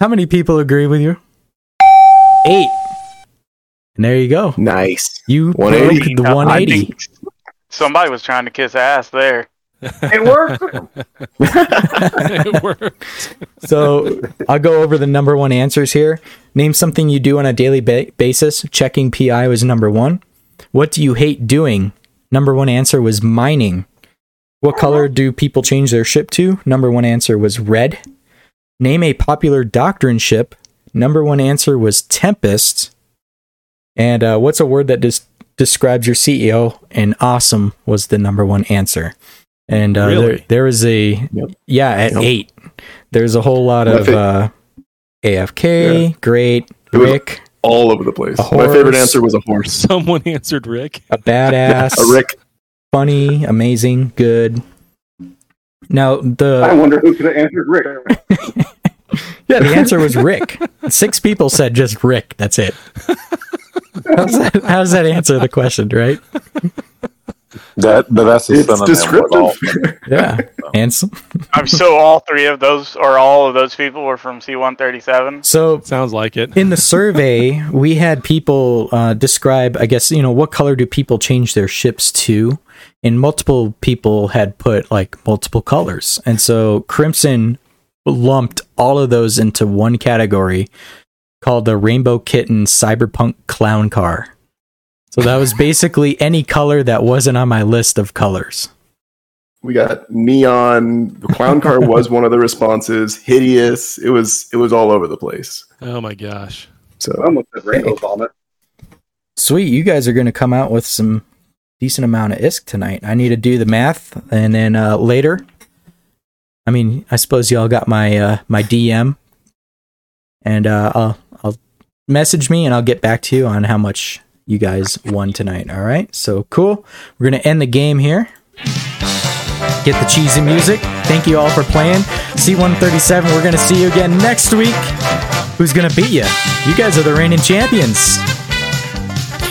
How many people agree with you? Eight. And there you go. nice. You broke the 180. somebody was trying to kiss ass there. It worked. it worked. So I'll go over the number one answers here. Name something you do on a daily ba- basis. Checking PI was number one. What do you hate doing? Number one answer was mining. What color do people change their ship to? Number one answer was red. Name a popular doctrine ship. Number one answer was Tempest. And uh, what's a word that des- describes your CEO? And awesome was the number one answer. And uh, Really? there, there was a Yep. yeah at Yep. eight. There's a whole lot of fa- uh, AFK, great, Rick, All over the place. My favorite answer was a horse. Someone answered Rick. a badass, A Rick. funny, amazing, good. Now the I wonder who could have answered Rick. yeah the answer was Rick. Six people said just Rick. That's it. How's that, how does that answer the question, right? That, but that's a It's synonym with all. descriptive. Yeah, handsome. I'm so all three of those or all of those people were from C137. So Sounds like it. in the survey, we had people uh, describe, I guess, you know, what color do people change their ships to? And multiple people had put like multiple colors. And so Crimson lumped all of those into one category called the Rainbow Kitten Cyberpunk Clown Car. So that was basically any color that wasn't on my list of colors. We got neon. The clown car was one of the responses. Hideous. It was it was all over the place. Oh my gosh. I So almost said rainbow vomit. Sweet, you guys are going to come out with some decent amount of ISK tonight. I need to do the math, and then uh, later. I mean, I suppose y'all got my uh, my DM, and uh, I'll I'll message me, and I'll get back to you on how much you guys won tonight. All right, so cool. We're gonna end the game here. Get the cheesy music. Thank you all for playing. C137. We're gonna see you again next week. Who's gonna beat you? You guys are the reigning champions.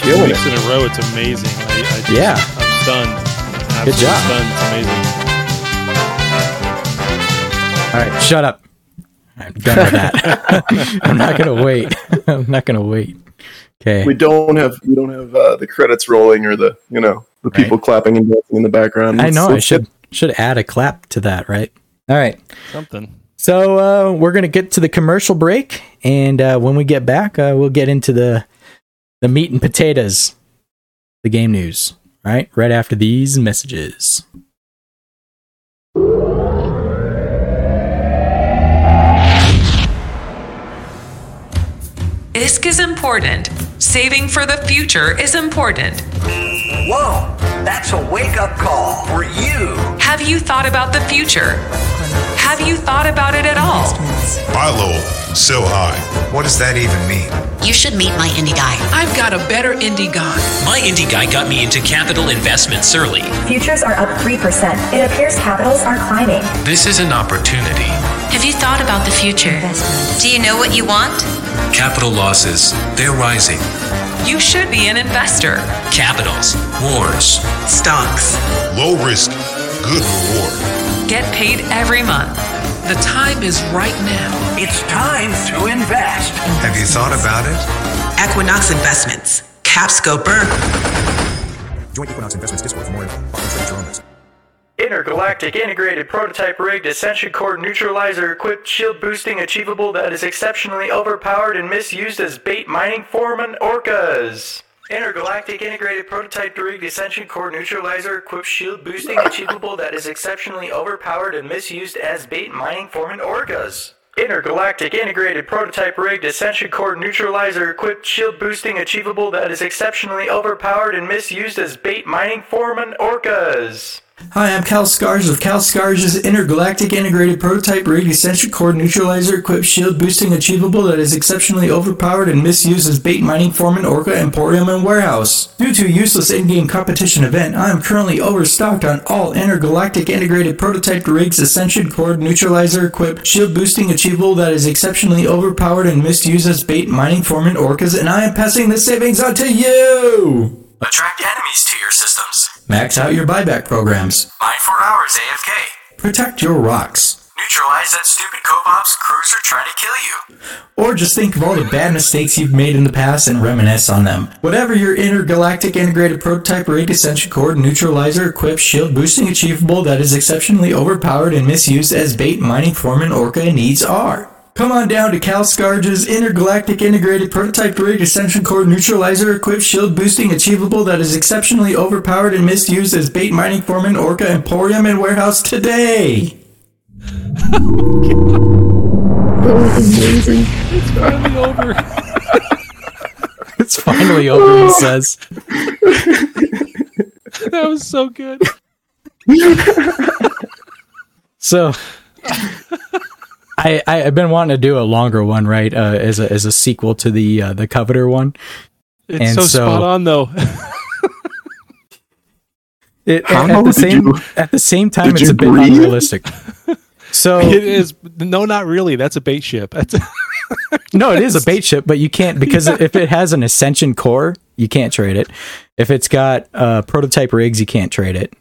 Two weeks in a row, it's amazing. I, I just, Yeah. I'm stunned. I'm Good job. Stunned. It's amazing. All right, shut up. I'm done with that. I'm not gonna wait. I'm not gonna wait. Okay. We don't have we don't have uh, the credits rolling or the you know the people clapping and dancing in the background. I Let's- know. I let's should should add a clap to that, right? All right. Something. So uh, we're gonna get to the commercial break, and uh, when we get back, uh, we'll get into the the meat and potatoes, the game news. right? right after these messages. ISK is important. Saving for the future is important. Whoa, that's a wake up call for you. Have you thought about the future? Have you thought about it at all? Buy low, sell high. What does that even mean? You should meet my indie guy. I've got a better indie guy. My indie guy got me into capital investments early. Futures are up 3%. It appears capitals are climbing. This is an opportunity. Have you thought about the future? Do you know what you want? Capital losses, they're rising. You should be an investor. Capitals, wars, Stocks. Low risk, good reward. Get paid every month. The time is right now. It's time to invest. Have you thought about it? Equinox Investments. Capscoper. Join Equinox Investments Discord for more info. Often trade your own risk. Intergalactic integrated prototype rigged ascension core neutralizer equipped shield boosting achievable that is exceptionally overpowered and misused as bait mining foreman orcas. Intergalactic integrated prototype rigged ascension core neutralizer equipped shield boosting achievable that is exceptionally overpowered and misused as bait mining foreman orcas. Intergalactic integrated prototype rigged ascension core neutralizer equipped shield boosting achievable that is exceptionally overpowered and misused as bait mining foreman orcas. Hi, I'm Cal Scars of Cal Scars' Intergalactic Integrated Prototype Essential Core Neutralizer Equipped Shield Boosting Achievable that is exceptionally overpowered and misused as bait mining foreman Orca Emporium and Warehouse. Due to a useless in-game competition event, I am currently overstocked on all Intergalactic Integrated Prototype rigs Ascension Core Neutralizer Equipped Shield Boosting Achievable that is exceptionally overpowered and misused as bait mining foreman Orcas, and I am passing the savings on to you! Attract enemies to your systems. Max out your buyback programs. Mine for hours AFK. Protect your rocks. Neutralize that stupid co-ops cruiser trying to kill you. Or just think of all the bad mistakes you've made in the past and reminisce on them. Whatever your intergalactic integrated prototype rigged ascension core neutralizer equipped shield boosting achievable that is exceptionally overpowered and misused as bait mining foreman orca needs are. Come on down to Cal Scarge's intergalactic integrated prototype rigged ascension core neutralizer equipped shield boosting achievable that is exceptionally overpowered and misused as bait mining foreman orca emporium and warehouse today. That was amazing. It's finally over. It's finally over, he says. that was so good. So, I, I I've been wanting to do a longer one, right? Uh, as a as a sequel to the uh, the Covetor one. It's And so, so- spot on though. It, How at, the did same you- at the same time, it's a bit breathe? unrealistic. So it is no, not really. That's a bait ship. That's no, it is a bait ship, but you can't because if it has an ascension core, you can't trade it. If it's got uh, prototype rigs, you can't trade it.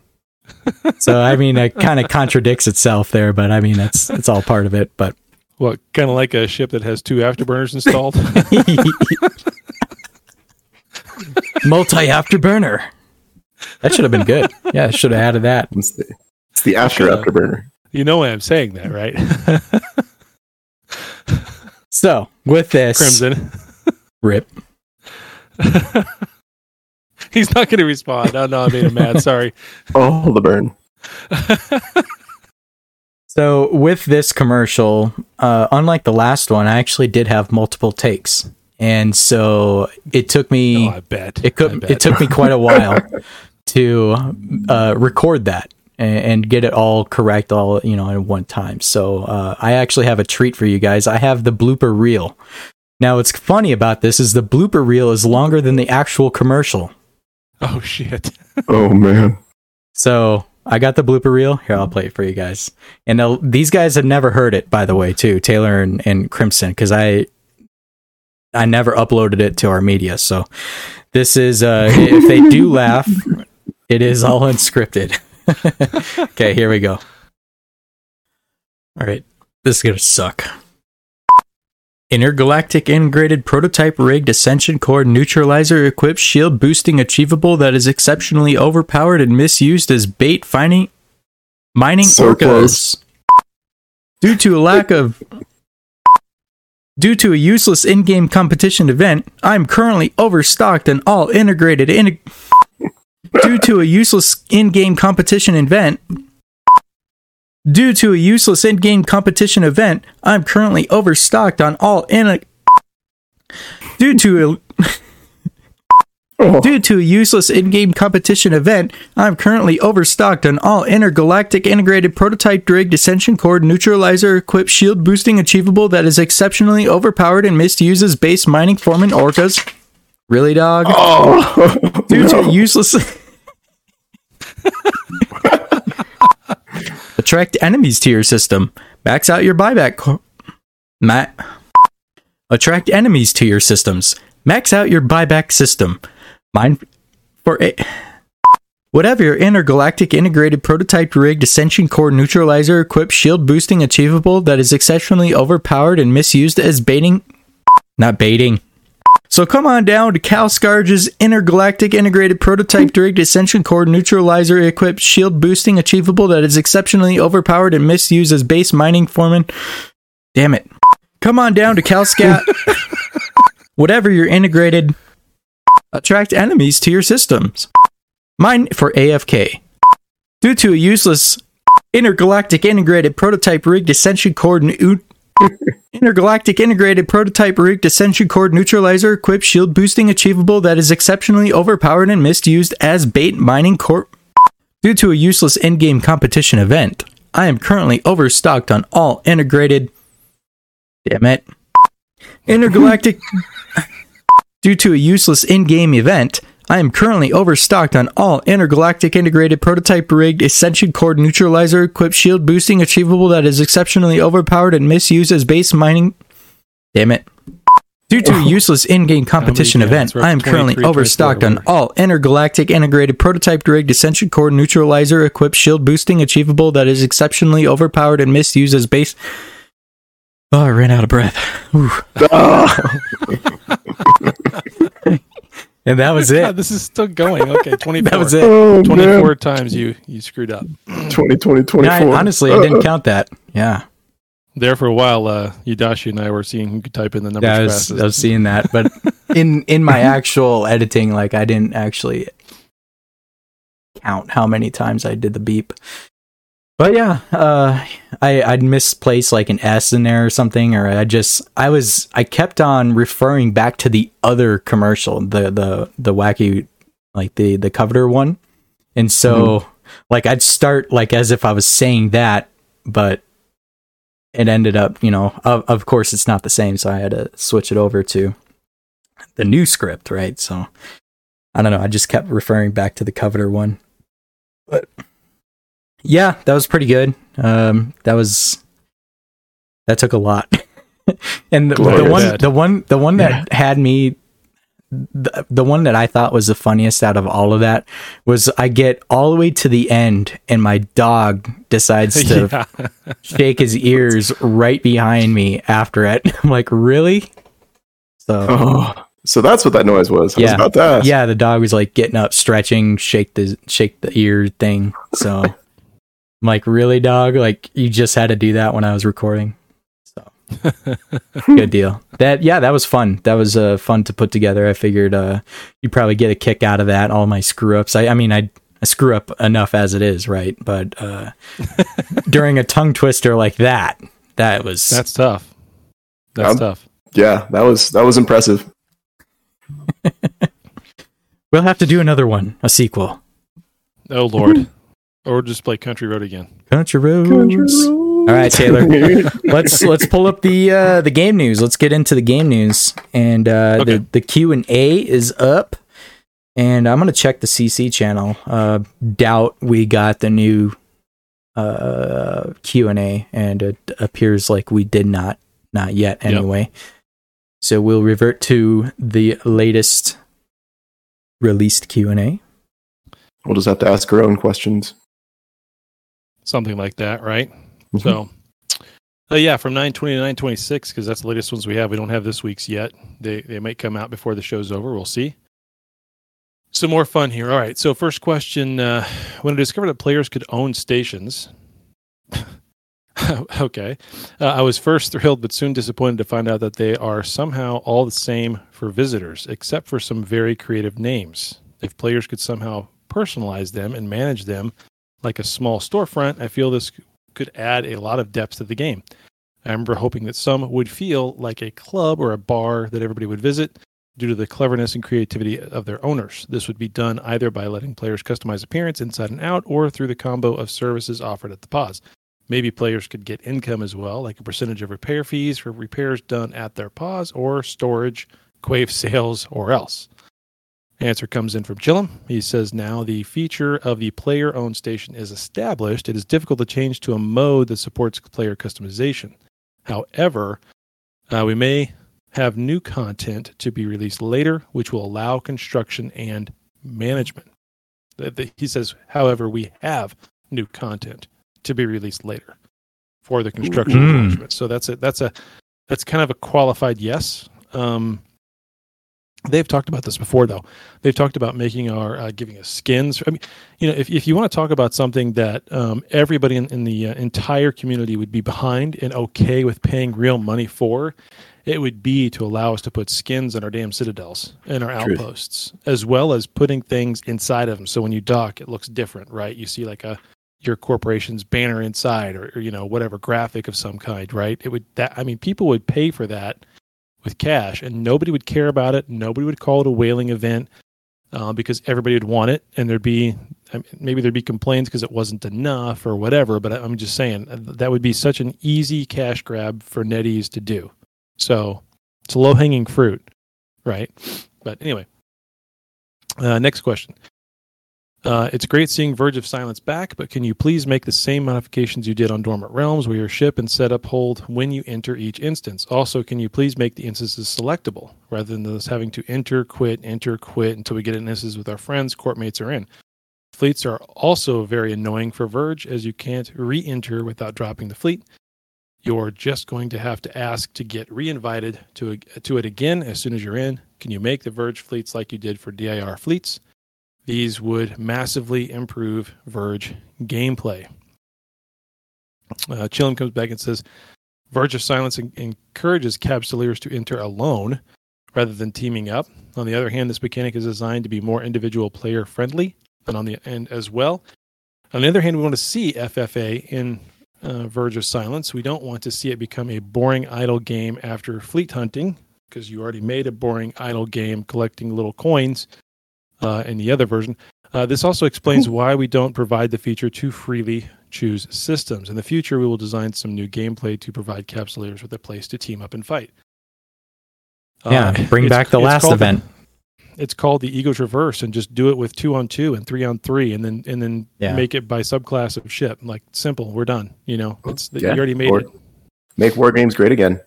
So I mean, it kind of contradicts itself there, but I mean that's it's all part of it. But what kind of like a ship that has two afterburners installed. multi afterburner. That should have been good. Yeah, should have added that. It's the, it's the after Sure. afterburner. you know why I'm saying that, right? So with this Crimson. rip, He's not going to respond. Oh no, I made him mad. Sorry. Oh, the burn. So with this commercial, uh, unlike the last one, I actually did have multiple takes, and so it took me. Oh, I bet. It could. bet. It took me quite a while to uh, record that and, and get it all correct, all you know, at one time. So uh, I actually have a treat for you guys. I have the blooper reel. Now, what's funny about this is the blooper reel is longer than the actual commercial. Oh shit. Oh man. So I got the blooper reel. Here, I'll play it for you guys. And these guys have never heard it, by the way, too, Taylor and, and Crimson, because I I never uploaded it to our media. So this is uh, if they do laugh, it is all unscripted. okay, here we go. All right, this is gonna suck. Intergalactic integrated prototype rigged ascension core neutralizer equipped shield boosting achievable that is exceptionally overpowered and misused as bait finding mining So orcas. close. Due to a lack of Due to a useless in-game competition event, I'm currently overstocked and all integrated in due to a useless in-game competition event. Due to a useless in-game competition event, I'm currently overstocked on all in. Due to a oh. Due to a useless in-game competition event, I'm currently overstocked on all intergalactic integrated prototype Drake Dissension Core neutralizer equipped shield boosting achievable that is exceptionally overpowered and misuses base mining foreman orcas. Really, dog? Oh, Due to no. a useless Attract enemies to your system. Max out your buyback. Co- Ma- Attract enemies to your systems. Max out your buyback system. Mine for a. Whatever your intergalactic integrated prototype rigged ascension core neutralizer equipped shield boosting achievable that is exceptionally overpowered and misused as baiting. Not baiting. So come on down to Cal Scarge's intergalactic integrated prototype rigged ascension core neutralizer equipped shield boosting achievable that is exceptionally overpowered and misused as base mining foreman. Damn it. Come on down to CalScat. Whatever your integrated attract enemies to your systems. Mine for AFK. Due to a useless intergalactic integrated prototype rigged ascension core nu- intergalactic integrated prototype rigged ascension Cord neutralizer equipped shield boosting achievable that is exceptionally overpowered and misused as bait mining core. Due to a useless in-game competition event, I am currently overstocked on all integrated. Damn it. Intergalactic. Due to a useless in-game event, I am currently overstocked on all intergalactic integrated prototype rigged ascension core neutralizer equipped shield boosting achievable that is exceptionally overpowered and misused as base mining. Damn it. Due to a useless in-game competition cats? event, I am currently overstocked on all intergalactic integrated prototype rigged ascension core neutralizer equipped shield boosting achievable that is exceptionally overpowered and misused as base. Oh, I ran out of breath. Ooh. and that was God, it. this is still going. Okay, 24. That was it. Oh, 24 man. times you you screwed up. 2020, 24. Yeah, I- honestly, I didn't count that. Yeah. There for a while, uh, Yudashi and I were seeing who could type in the numbers Yeah, I was, fastest. I was seeing that, but in in my actual editing, like I didn't actually count how many times I did the beep. But yeah, uh, I I'd misplaced like an S in there or something, or I just I was I kept on referring back to the other commercial, the the the wacky like the the Covetor one, and so like I'd start like as if I was saying that, but it ended up, you know, of, of course it's not the same, so I had to switch it over to the new script, right? So I don't know, I just kept referring back to the Covetor one. But yeah, that was pretty good. Um that was that took a lot. and the, the one the one the one that had me the, the one that I thought was the funniest out of all of that was I get all the way to the end and my dog decides to Yeah. shake his ears right behind me after it. I'm like, really? So Oh, so that's what that noise was. I was yeah, about to yeah. The dog was like getting up, stretching, shake the shake the ear thing. So I'm like, really, dog? Like you just had to do that when I was recording. So good deal. That yeah, that was fun. That was uh, fun to put together. I figured uh, you'd probably get a kick out of that. All my screw ups. I, I mean, I. I screw up enough as it is, right? But uh, during a tongue twister like that, that was That's tough. That's Um, tough. Yeah, that was that was impressive. We'll have to do another one, a sequel. Oh Lord. Or just play Country Road again. Country roads. All right, Taylor. let's let's pull up the uh, the game news. Let's get into the game news, and uh, Okay. the the Q and A is up, and I'm gonna check the CC channel. Uh, doubt we got the new uh, Q and A, and it appears like we did not, not yet Yep. anyway. So we'll revert to the latest released Q and A. We'll just have to ask our own questions. Something like that, right? Mhm. So uh, yeah, from 920 to 926, because that's the latest ones we have. We don't have this week's yet. They they might come out before the show's over. We'll see. Some more fun here. All right. So first question: uh, When I discovered that players could own stations, okay, uh, I was first thrilled, but soon disappointed to find out that they are somehow all the same for visitors, except for some very creative names. If players could somehow personalize them and manage them like a small storefront, I feel this could add a lot of depth to the game. I remember hoping that some would feel like a club or a bar that everybody would visit due to the cleverness and creativity of their owners. This would be done either by letting players customize appearance inside and out or through the combo of services offered at the pause. Maybe players could get income as well, like a percentage of repair fees for repairs done at their pause or storage, Quafe sales, or else. Answer comes in from Chillum. He says now the feature of the player owned station is established. It is difficult to change to a mode that supports player customization. However, uh, we may have new content to be released later, which will allow construction and management. He says, however, we have new content to be released later for the construction Mm. management. So that's a that's a that's kind of a qualified yes. Um, they've talked about this before, though. They've talked about making our uh, giving us skins. I mean, you know, if if you want to talk about something that um, everybody in, in the uh, entire community would be behind and okay with paying real money for, it would be to allow us to put skins on our damn citadels and our Truth. outposts, as well as putting things inside of them. So when you dock, it looks different, right? You see like a your corporation's banner inside, or, or you know whatever graphic of some kind, right? It would that I mean, people would pay for that with cash, and nobody would care about it. Nobody would call it a whaling event uh, because everybody would want it, and there'd be maybe there'd be complaints because it wasn't enough or whatever. But I'm just saying uh, that would be such an easy cash grab for NetEase to do. So it's low hanging fruit, right? But anyway, uh, next question. Uh, it's great seeing Verge of Silence back, but can you please make the same modifications you did on Dormant Realms where your ship and setup hold when you enter each instance? Also, can you please make the instances selectable rather than us having to enter, quit, enter, quit until we get in instances with our friends, courtmates are in? Fleets are also very annoying for Verge as you can't re enter without dropping the fleet. You're just going to have to ask to get re-invited to to it again as soon as you're in. Can you make the Verge fleets like you did for DIR fleets? These would massively improve Verge gameplay. Uh, Chillum comes back and says, Verge of Silence en- encourages Capsuleers to enter alone rather than teaming up. On the other hand, this mechanic is designed to be more individual player friendly. And on the end as well, on the other hand, we want to see FFA in uh, Verge of Silence. We don't want to see it become a boring idle game after fleet hunting because you already made a boring idle game collecting little coins uh, in the other version. Uh, this also explains why we don't provide the feature to freely choose systems. In the future, we will design some new gameplay to provide capsuleers with a place to team up and fight. Yeah, bring back the last called- event. It's called the Ego Traverse, and just do it with two on two and three on three, and then and then Yeah. make it by subclass of ship. Like simple, we're done. You know, it's Yeah, you already made or it. Make war games great again.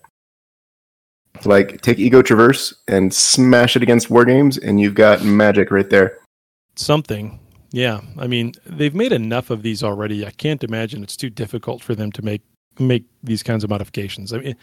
Like take Ego Traverse and smash it against war games, and you've got magic right there. something. Yeah, I mean, they've made enough of these already. I can't imagine it's too difficult for them to make make these kinds of modifications. I mean,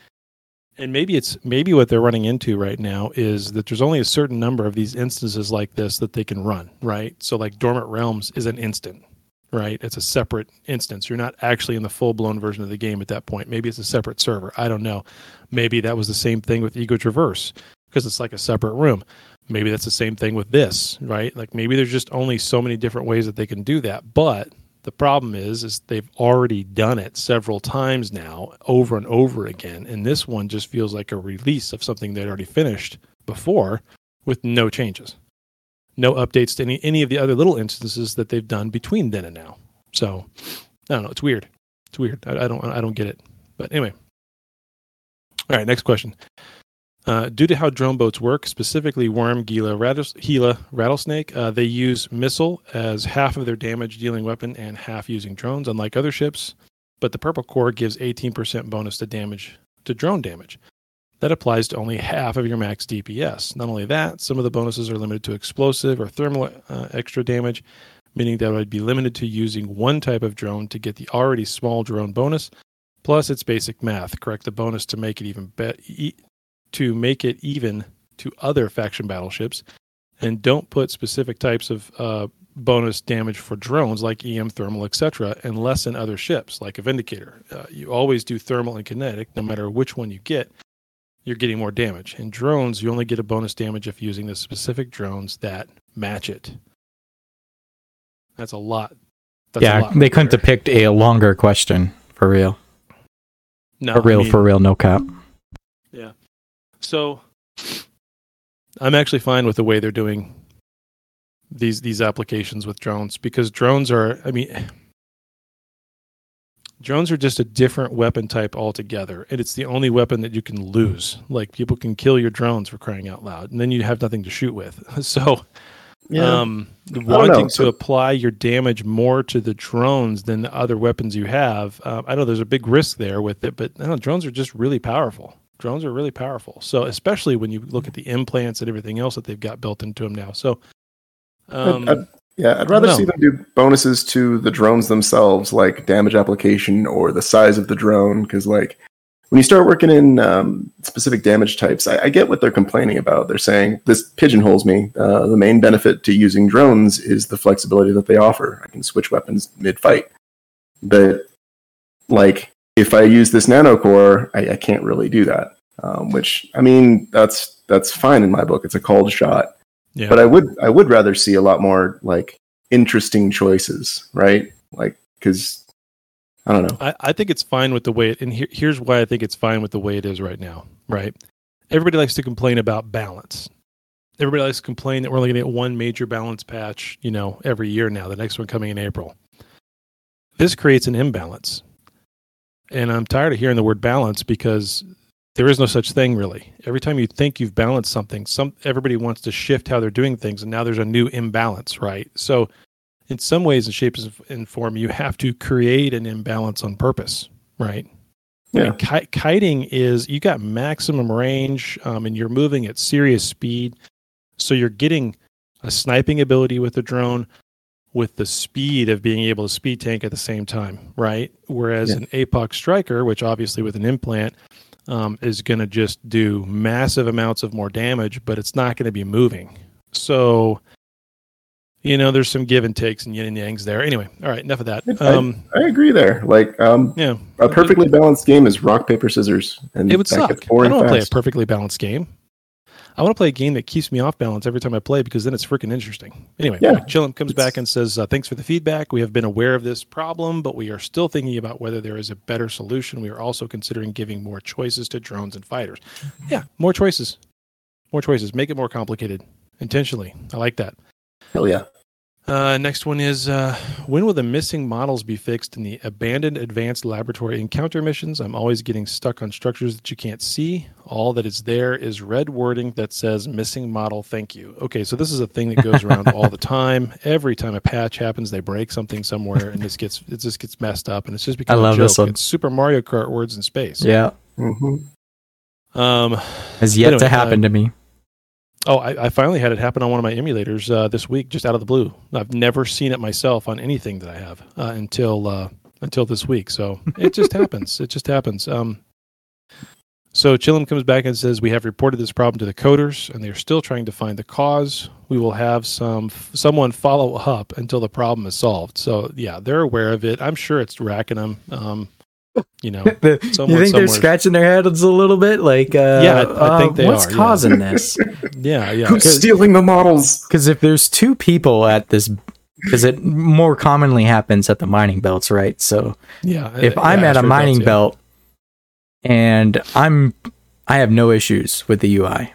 and maybe it's maybe what they're running into right now is that there's only a certain number of these instances like this that they can run, right? So like Dormant Realms is an instant, right? It's a separate instance. You're not actually in the full-blown version of the game at that point. Maybe it's a separate server. I don't know. Maybe that was the same thing with Ego Traverse because it's like a separate room. Maybe that's the same thing with this, right? Like maybe there's just only so many different ways that they can do that. But the problem is, is they've already done it several times now, over and over again, and this one just feels like a release of something they'd already finished before, with no changes, no updates to any any of the other little instances that they've done between then and now. So I don't know. It's weird. It's weird. I, I don't I don't get it. But anyway. All right. Next question. Uh, due to how drone boats work, specifically Worm, Gila, Rattles- Gila, Rattlesnake, uh, they use missile as half of their damage dealing weapon and half using drones, unlike other ships. But the Purple Core gives 18% bonus to damage to drone damage. That applies to only half of your max DPS. Not only that, some of the bonuses are limited to explosive or thermal uh, extra damage, meaning that I'd be limited to using one type of drone to get the already small drone bonus. Plus, it's basic math. Correct the bonus to make it even better. E- to make it even to other faction battleships, and don't put specific types of uh, bonus damage for drones like EM, thermal, etc., and lessen other ships like a Vindicator. Uh, you always do thermal and kinetic, no matter which one you get. You're getting more damage. In drones, you only get a bonus damage if using the specific drones that match it. That's a lot. That's a yeah, lot they couldn't have picked a longer question for real. No, for real, I mean- for real, no cap. Yeah. So I'm actually fine with the way they're doing these these applications with drones because drones are I mean drones are just a different weapon type altogether and it's the only weapon that you can lose. Like people can kill your drones for crying out loud and then you have nothing to shoot with. So Yeah. um know, wanting to so- apply your damage more to the drones than the other weapons you have. Uh, I know there's a big risk there with it, but no, drones are just really powerful. Drones are really powerful. So especially when you look at the implants and everything else that they've got built into them now. So um, I'd, I'd- yeah, I'd rather see them do bonuses to the drones themselves, like damage application or the size of the drone. Because, like, when you start working in um, specific damage types, I, I get what they're complaining about. They're saying this pigeonholes me. Uh, the main benefit to using drones is the flexibility that they offer. I can switch weapons mid-fight, but like if I use this nanocore, I, I can't really do that. Um, which I mean, that's that's fine in my book. It's a called shot. Yeah. But I would I would rather see a lot more like interesting choices, right? Like because I don't know. I, I think it's fine with the way it, and here, here's why I think it's fine with the way it is right now, right? Everybody likes to complain about balance. Everybody likes to complain that we're only going to get one major balance patch, you know, every year now, the next one coming in April. This creates an imbalance. And I'm tired of hearing the word balance because there is no such thing really. Every time you think you've balanced something, some everybody wants to shift how they're doing things and now there's a new imbalance, right? So in some ways and shapes and form, you have to create an imbalance on purpose, right? I mean, ki- kiting is you got maximum range um, and you're moving at serious speed. So you're getting a sniping ability with the drone with the speed of being able to speed tank at the same time, right? Whereas Yeah. an APOC striker, which obviously with an implant um, is going to just do massive amounts of more damage, but it's not going to be moving. So, you know, there's some give and takes and yin and yangs there. Anyway, all right, enough of that. Um, I, I agree there. Like, um, yeah, a perfectly balanced game is rock paper scissors, and it would suck. I don't to play a perfectly balanced game. I want to play a game that keeps me off balance every time I play because then it's freaking interesting. Anyway, Yeah. Chillum comes back and says, uh, "Thanks for the feedback. We have been aware of this problem, but we are still thinking about whether there is a better solution. We are also considering giving more choices to drones and fighters. Yeah, more choices, more choices. Make it more complicated intentionally. I like that. Hell yeah. Uh, next one is uh, when will the missing models be fixed in the abandoned advanced laboratory encounter missions? I'm always getting stuck on structures that you can't see. All that is there is red wording that says missing model, thank you. Okay, so this is a thing that goes around all the time. Every time a patch happens, they break something somewhere and this gets it just gets messed up and it's just become love a this one. It's Super Mario Kart words in space. Yeah. Mm-hmm. Um, Has yet anyway, to happen uh, to me. Oh, I, I finally had it happen on one of my emulators uh, this week, just out of the blue. I've never seen it myself on anything that I have uh, until uh, until this week. So it just happens. It just happens. Um, so Chillum comes back and says we have reported this problem to the coders, and they are still trying to find the cause. We will have some someone follow up until the problem is solved. So yeah, they're aware of it. I'm sure it's racking them. Um, you know, you someone think they're scratching their heads a little bit? Like, uh, Yeah, I- I think uh, they what's are, yeah. causing this? Yeah, yeah. Who's stealing the models? Because if there's two people at this, because it more commonly happens at the mining belts, right? So Yeah, if uh, I'm yeah, at a mining does, yeah. belt and I'm, I have no issues with the UI.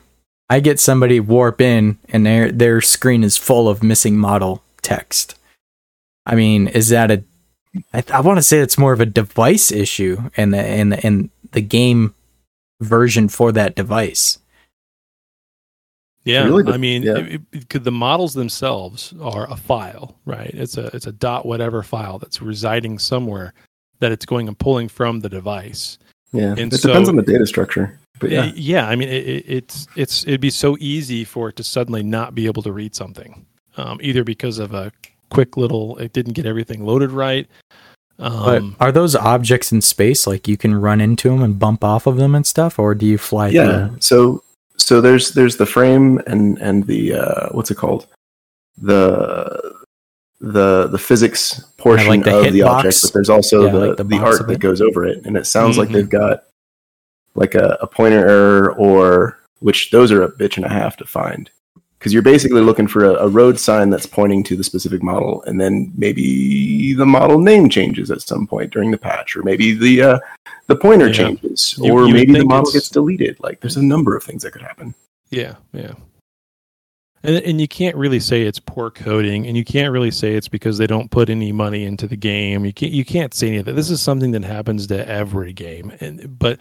I get somebody warp in and their their screen is full of missing model text. I mean, is that a? I, I want to say it's more of a device issue and the and the and the game version for that device. Yeah, Really? I mean, Yeah. it- it- could- the models themselves are a file, right? It's a it's a dot whatever file that's residing somewhere that it's going and pulling from the device. Yeah, And it so- depends on the data structure. But yeah, yeah. I mean, it, it, it's it's it'd be so easy for it to suddenly not be able to read something, um, either because of a quick little it didn't get everything loaded right. But Um, are those objects in space like you can run into them and bump off of them and stuff, or do you fly? yeah. through? So so there's there's the frame and and the uh, what's it called the the the physics portion like the of the hitbox? object, but there's also Yeah, the like the the, art that goes over it, and it sounds like Mhm. they've got like a, a pointer error or which those are a bitch and a half to find because you're basically looking for a, a road sign that's pointing to the specific model, and then maybe the model name changes at some point during the patch, or maybe the uh, the pointer Yeah. changes, You- or you maybe the model it's- gets deleted. Like there's a number of things that could happen. Yeah, yeah. And and you can't really say it's poor coding, and you can't really say it's because they don't put any money into the game. You can't you can't say any of that. This is something that happens to every game, and but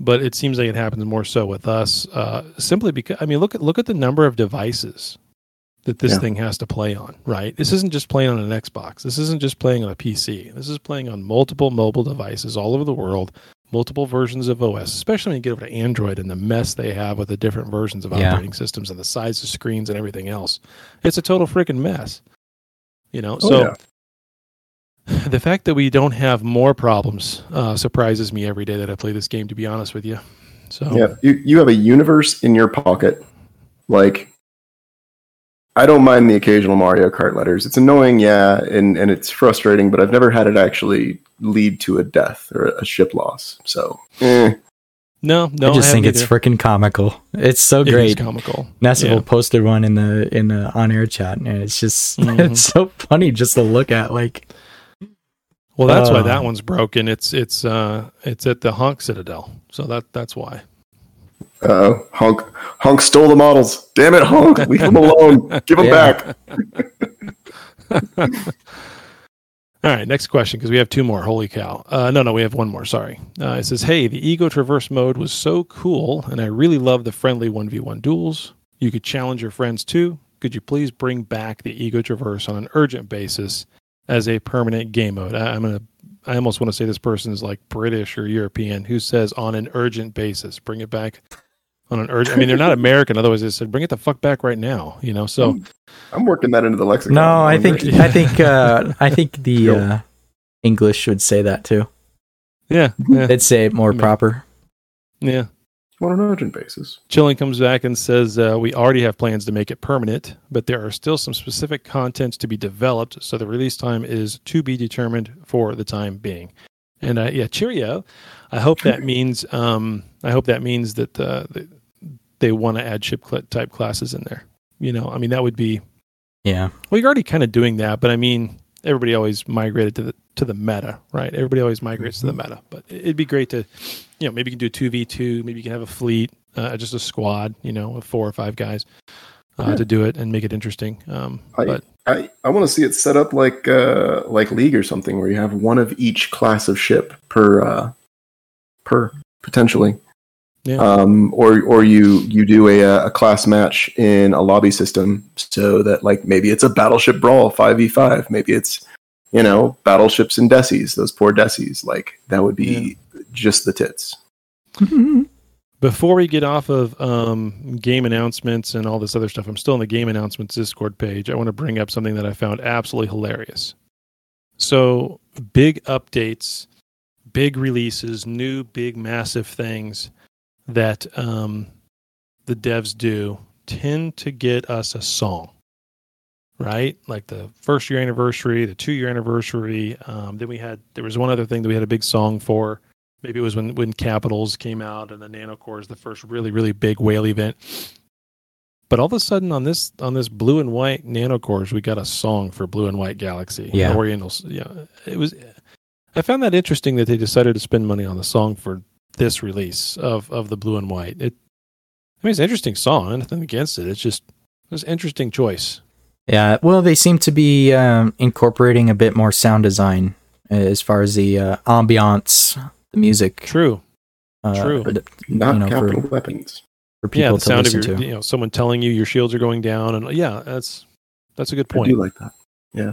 but it seems like it happens more so with us, uh, simply because I mean look at look at the number of devices that this Yeah. thing has to play on. Right, this isn't just playing on an Xbox. This isn't just playing on a PC. This is playing on multiple mobile devices all over the world multiple versions of OS, especially when you get over to Android and the mess they have with the different versions of Yeah. operating systems and the size of screens and everything else. It's a total freaking mess. You know, Oh, so the fact that we don't have more problems uh, surprises me every day that I play this game. To be honest with you, so Yeah, you you have a universe in your pocket. Like, I don't mind the occasional Mario Kart letters. It's annoying, yeah, and and it's frustrating, but I've never had it actually lead to a death or a ship loss. So, eh. no, no, I just think haven't it's freaking comical. It's so It is great. comical. Nessable Yeah. posted one in the in the on air chat, and it's just Mhm. it's so funny just to look at. Like, Well, that's why Uh, that one's broken. It's it's uh it's at the Honk Citadel, so that that's why. uh, Honk! Hunk stole the models. Damn it, Honk! Leave them alone. Give them back. All right, next question because we have two more. Holy cow! Uh, no, no, we have one more. Sorry. Uh, it says, "Hey, the Ego Traverse mode was so cool, and I really love the friendly one v one duels. You could challenge your friends too. Could you please bring back the Ego Traverse on an urgent basis as a permanent game mode?" I, I'm gonna. I almost want to say this person is like British or European who says on an urgent basis. Bring it back on an urgent. I mean, they're not American. Otherwise, they said bring it the fuck back right now. You know. So I'm working that into the lexicon. no, I think I think uh, I think the uh, English would say that too. yeah, yeah, They'd say it more Yeah. proper. yeah. On an urgent basis. Chilling comes back and says, uh, We already have plans to make it permanent, but there are still some specific contents to be developed, so the release time is to be determined for the time being. And uh, yeah, cheerio. I hope that means um, I hope that means that uh, they, they want to add ship cl- type classes in there. You know, I mean that would be Yeah. well, you're already kind of doing that, but I mean, everybody always migrated to the to the meta, right? Everybody always migrates to the meta, but it'd be great to, you know, maybe you can do a two v two, maybe you can have a fleet, uh, just a squad, you know, of four or five guys uh, Yeah. to do it and make it interesting. Um, I, but I, I want to see it set up like uh, like League or something, where you have one of each class of ship per uh, per potentially. Yeah. Um, or or you you do a uh, a class match in a lobby system, so that like maybe it's a battleship brawl five v five, maybe it's you know battleships and desis, those poor desis. Like that would be just the tits. Before we get off of um, game announcements and all this other stuff, I'm still in the game announcements Discord page. I want to bring up something that I found absolutely hilarious. So, big updates, big releases, new, big, massive things that um, the devs do tend to get us a song, right? Like the first year anniversary, the two year anniversary. Um, then we had, there was one other thing that we had a big song for maybe it was when when capitals came out and the nanocore is the first really really big whale event. But all of a sudden on this on this blue and white nanocores we got a song for blue and white galaxy. Yeah. orientals yeah. It was i found that interesting that they decided to spend money on the song for this release of of the blue and white. It i mean it's an interesting song. Nothing against it. It's just it was an interesting choice. Yeah, well, they seem to be um, incorporating a bit more sound design as far as the uh, ambiance, the music. True. Uh, True. th- Not you know, for- capital weapons. for people yeah the to sound of listen your to. you know someone telling you your shields are going down and yeah that's that's a good I point do like that. Yeah.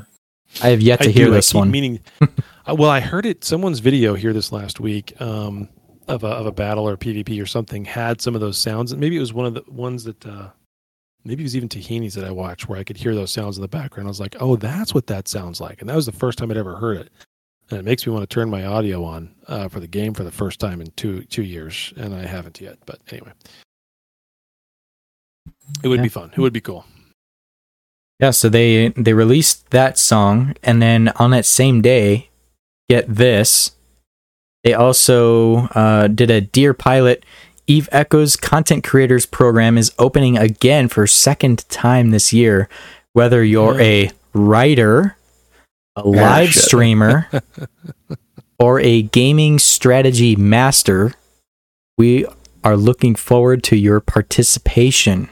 I have yet to I hear do, this keep one. Meaning, uh, well, I heard it. Someone's video here this last week um, of a of a battle or PvP or something had some of those sounds. Maybe it was one of the ones that uh, maybe it was even Tahini's that I watched where I could hear those sounds in the background. I was like, oh, that's what that sounds like, and that was the first time I'd ever heard it. And it makes me want to turn my audio on uh, for the game for the first time in two two years, and I haven't yet. But anyway, it would Yeah. be fun. It would be cool. Yeah, so they they released that song, and then on that same day, get this, they also uh, did a Dear Pilot Eve Echoes Content Creators Program is opening again for second time this year. Whether you're a writer, a live shit. streamer, or a gaming strategy master, we are looking forward to your participation.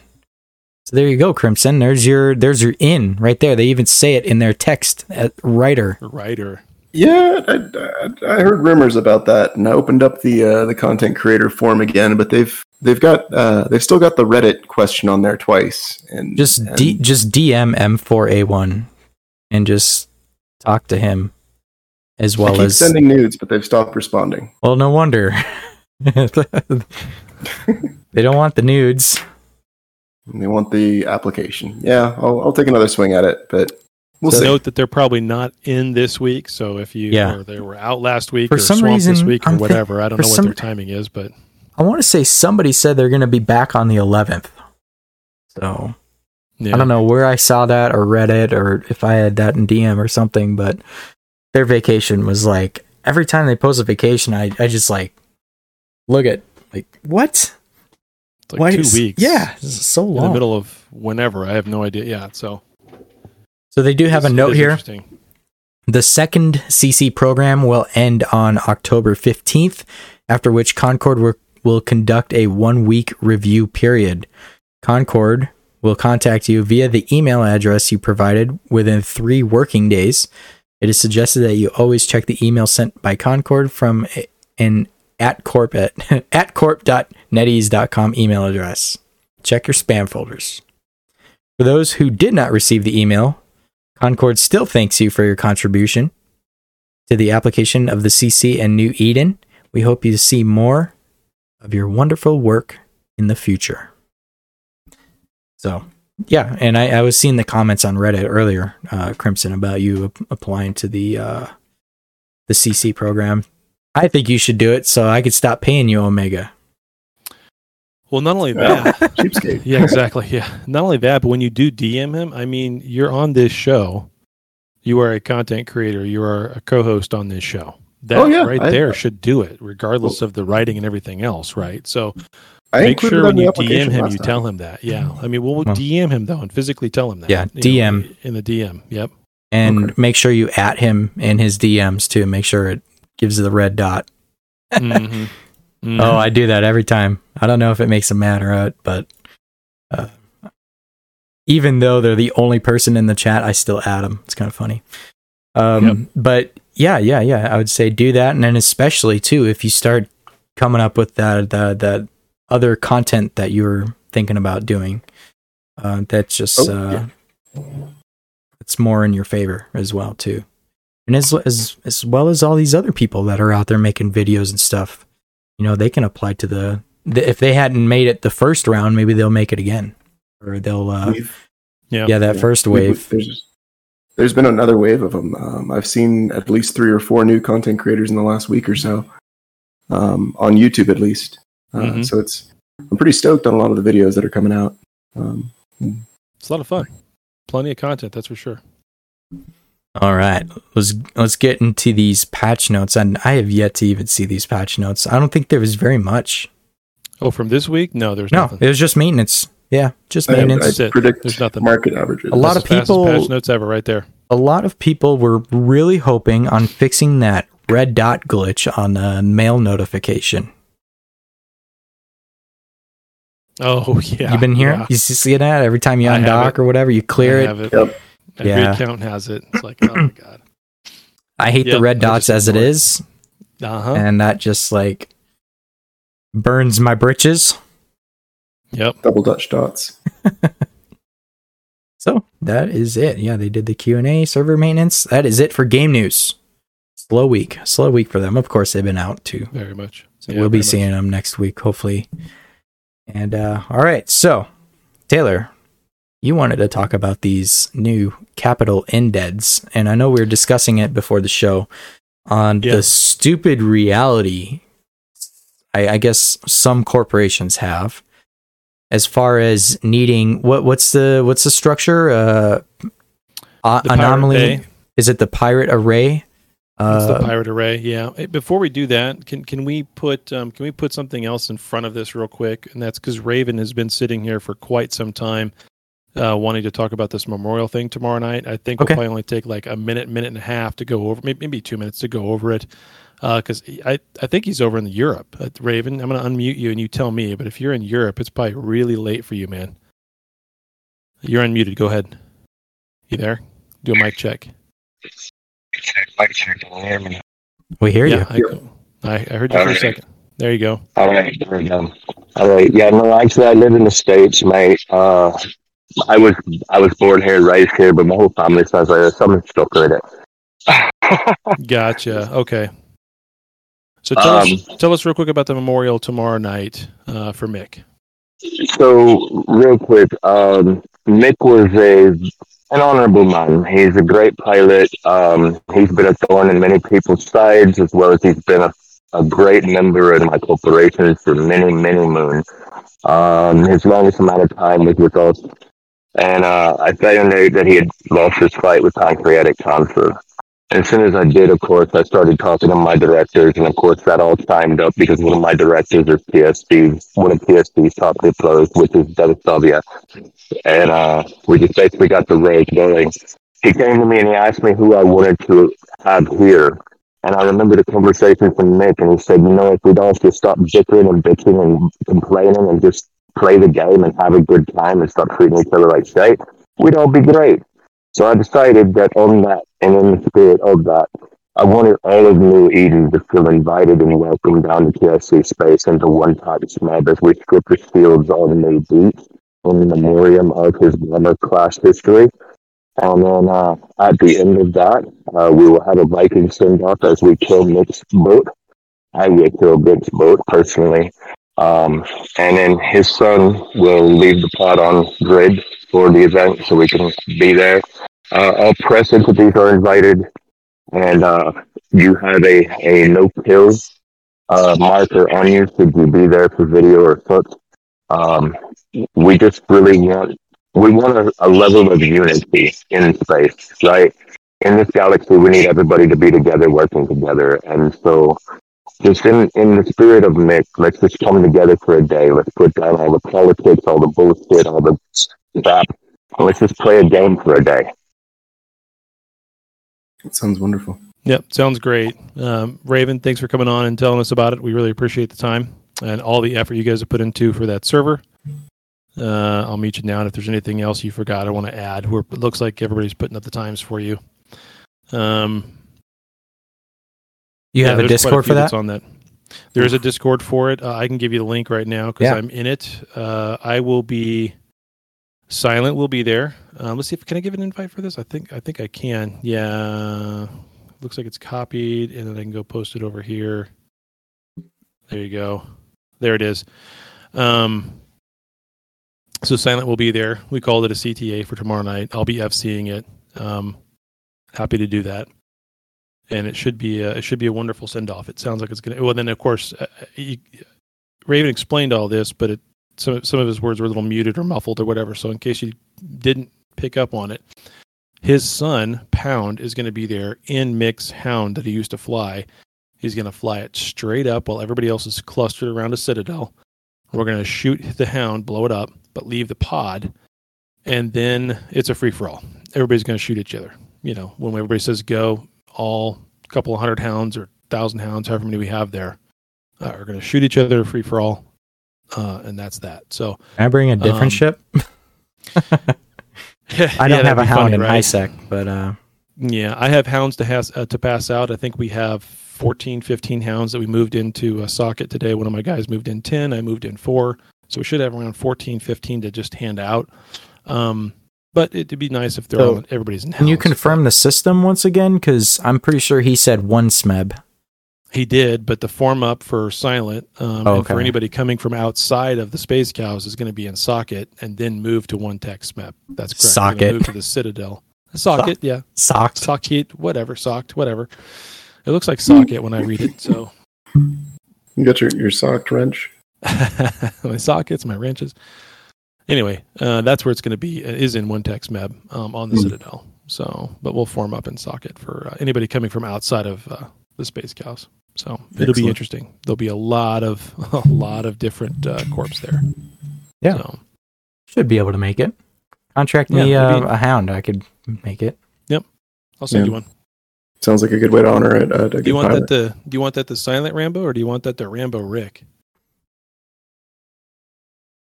So there you go, Crimson. There's your there's your in right there. They even say it in their text at writer. Writer. Yeah, I, I, I heard rumors about that, and I opened up the uh, the content creator form again. But they've they've got uh, they've still got the Reddit question on there twice, and Just and D, just DM M4A1 and just talk to him as I well keep as sending nudes, but they've stopped responding. Well, no wonder. they don't want the nudes. They want the application. Yeah, I'll, I'll take another swing at it, but we'll So see. note that they're probably not in this week. So if you Yeah. or they were out last week For or some swamped this week or I'm thi- whatever, I don't know what some- their timing is, but I want to say somebody said they're going to be back on the 11th. So yeah. I don't know where I saw that or read it or if I had that in DM or something, but their vacation was like every time they post a vacation, I, I just like look at like what? It's like Why two is- weeks. yeah, so In the middle of whenever. I have no idea. Yeah. So So they do have a It's- it note here. interesting. The second CC program will end on October 15th, after which Concord will, will conduct a one week review period. Concord will contact you via the email address you provided within three working days. It is suggested that you always check the email sent by Concord from an at corp at, at corp.netease.com email address. Check your spam folders. For those who did not receive the email, Concord still thanks you for your contribution to the application of the CC and New Eden. We hope you see more of your wonderful work in the future. So, yeah, and I, I was seeing the comments on Reddit earlier, uh, Crimson, about you ap- applying to the uh, the CC program. I think you should do it so I could stop paying you Omega. Well, not only that, cheapskate. yeah, exactly. Yeah, not only that, but when you do DM him, I mean, you're on this show. You are a content creator. You are a co-host on this show. That Oh, yeah, right I- there should do it, regardless of the writing and everything else, right? So I make sure when you DM him, you time. tell him that. Yeah, I mean, we'll Well- DM him though and physically tell him that. Yeah, you know, DM. in the DM. Yep. And make sure you at him in his DMs too. Make sure it gives the red dot. Mhm. Mhm. Oh, I do that every time. I don't know if it makes mad or not, but uh, even though they're the only person in the chat, I still add them. It's kind of funny. Um, Yep. But yeah, yeah, yeah. I would say do that, and then especially too if you start coming up with that that that other content that you're thinking about doing, uh, that's just Oh, uh, it's more in your favor as well too, and as as as well as all these other people that are out there making videos and stuff you know they can apply to the, the if they hadn't made it the first round maybe they'll make it again. Or they'll uh Yeah. yeah that first we- we- wave. There's, there's been another wave of them. Um, I've seen at least three or four new content creators in the last week or so, um, on YouTube at least. Uh, Mhm. So it's I'm pretty stoked on a lot of the videos that are coming out. Um, It's a lot of fun. Plenty of content, that's for sure. all right let's let's get into these patch notes and i have yet to even see these patch notes i don't think there was very much Oh, from this week? No, there's no nothing. it was just maintenance yeah just I, I maintenance predict There's nothing. market averages. A lot That's of people- patch notes ever, right there. a lot of people were really hoping on fixing that red dot glitch on the mail notification Oh yeah, you've been here yeah. you see that every time you undock or whatever you clear I it have it. Yep. Every Yeah. account has it. It's like, oh my god. I hate the red dots as it. is, Uh huh. and that just like burns my britches. Yep. Double Dutch dots. So that is it. Yeah, they did the Q and A server maintenance. That is it for game news. Slow week, slow week for them. Of course, they've been out too. Very much. So Yeah, we'll be very much. seeing them next week, hopefully. And uh, all right, so Taylor, you wanted to talk about these new capital indeds, and I know we were discussing it before the show on Yeah. the stupid reality. I, I guess some corporations have, as far as needing what what's the what's the structure? Uh, The anomaly is it the pirate array? It's the Uh, pirate array. Yeah. Hey, Before we do that, can can we put um, can we put something else in front of this real quick? And that's because Raven has been sitting here for quite some time, uh, wanting to talk about this memorial thing tomorrow night. I think Okay. we'll probably only take like a minute, minute and a half to go over, maybe, maybe two minutes to go over it. Because I I think he's over in Europe. Uh, Raven, I'm going to unmute you and you tell me. But if you're in Europe, it's probably really late for you, man. You're unmuted. Go ahead. You there? Do a mic check. Mic check. Can you hear me? We hear yeah, you. I, I heard you for a second. There you go. All right, there we go. All right, yeah, no, actually, I live in the states, mate. Uh, I was I was born here, raised here, but my whole family sounds like there's something stuck with it. Gotcha. Okay. So tell us Um, tell us real quick about the memorial tomorrow night uh, for Mick. So, real quick, um, Mick was a an honorable man. He's a great pilot. Um, he's been a thorn in many people's sides, as well as he's been a, a great member of my corporation for many, many moons. Um, his longest amount of time was with us, and uh, I found out that he had lost his fight with pancreatic cancer. As soon as I did, of course, I started talking to my directors, and of course, that all timed up because one of my directors is PSD, one of PSD's top diplos, which is W. And uh, we just basically got the race going. He came to me and he asked me who I wanted to have here. And I remember the conversation from Nick, and he said, you know, if we don't just stop bickering and bitching and complaining and just play the game and have a good time and stop treating each other like shit, we'd all be great. So I decided that on that and in the spirit of that, I wanted all of New Eden to feel invited and welcome down to TSC space into one type SMAB as we strip the shields on New Beach in the memoriam of his bomber class history. And then uh, at the end of that, uh, we will have a Viking send off as we kill Nick's boat. I will kill Nick's boat personally. Um, and then his son will leave the pod on grid for the event so we can be there. Uh, all press entities are invited, and uh, you have a, a no kill uh, marker on you should you be there for video or foot. Um, we just really want we want a, a level of unity in space, right? In this galaxy, we need everybody to be together, working together, and so just in in the spirit of Mick, let's just come together for a day. Let's put down all the politics, all the bullshit, all the crap, let's just play a game for a day. That sounds wonderful. Yep, sounds great. Um, Raven, thanks for coming on and telling us about it. We really appreciate the time and all the effort you guys have put into for that server. Uh, I'll meet you now, and if there's anything else you forgot, I want to add. We're, it looks like everybody's putting up the times for you. Um, You have a Discord few for that's that? On that, there is a Discord for it. Uh, I can give you the link right now because Yeah. I'm in it. Uh, I will be. Silent will be there. Um, let's see if can I give an invite for this. I think I think I can. Yeah, looks like it's copied, and then I can go post it over here. There you go. There it is. Um, so Silent will be there. We called it a CTA for tomorrow night. I'll be FCing it. Um, happy to do that. And it should be a, it should be a wonderful send off. It sounds like it's gonna. Well, then of course, uh, you, Raven explained all this, but it, some some of his words were a little muted or muffled or whatever. So in case you didn't pick up on it, his son Pound is going to be there in Mick's Hound that he used to fly. He's going to fly it straight up while everybody else is clustered around a citadel. We're going to shoot the Hound, blow it up, but leave the pod, and then it's a free for all. Everybody's going to shoot each other. You know, when everybody says go, all couple of hundred hounds or thousand hounds, however many we have there, uh, are going to shoot each other free for all, uh, and that's that. So Can I bring a different um, ship? I don't yeah, have a hound funny, in right? HiSec, but uh, Yeah, I have hounds to has uh, to pass out. I think we have 14, 15 hounds that we moved into a socket today. One of my guys moved in 10, I moved in 4. So we should have around 14, 15 to just hand out. Um, but it'd be nice if they're So, all, everybody's in can you confirm the system once again? Because I'm pretty sure he said one SMEB. He did, but the form up for silent um, Oh, and for anybody coming from outside of the space cows is going to be in socket and then move to one tech SMEP. That's correct. Socket. Move to the Citadel. Socket, yeah. Socked. Socket, whatever. Socked, whatever. It looks like socket when I read it. So You got your, your socked wrench? my sockets, my wrenches. Anyway, uh, that's where it's going to be. It is in one text map um, on the Hmm. Citadel. So, but we'll form up in socket for uh, anybody coming from outside of uh, the space cows. So it'll be interesting. There'll be a lot of a lot of different uh, corps there. Yeah. So, Should be able to make it. Contract Yeah, me uh, maybe- a hound. I could make it. yep. I'll send Yeah. you one. Sounds like a good way to honor it. Uh, to Do you want pilot. that to Do you want that to Silent Rambo or do you want that to Rambo Rick?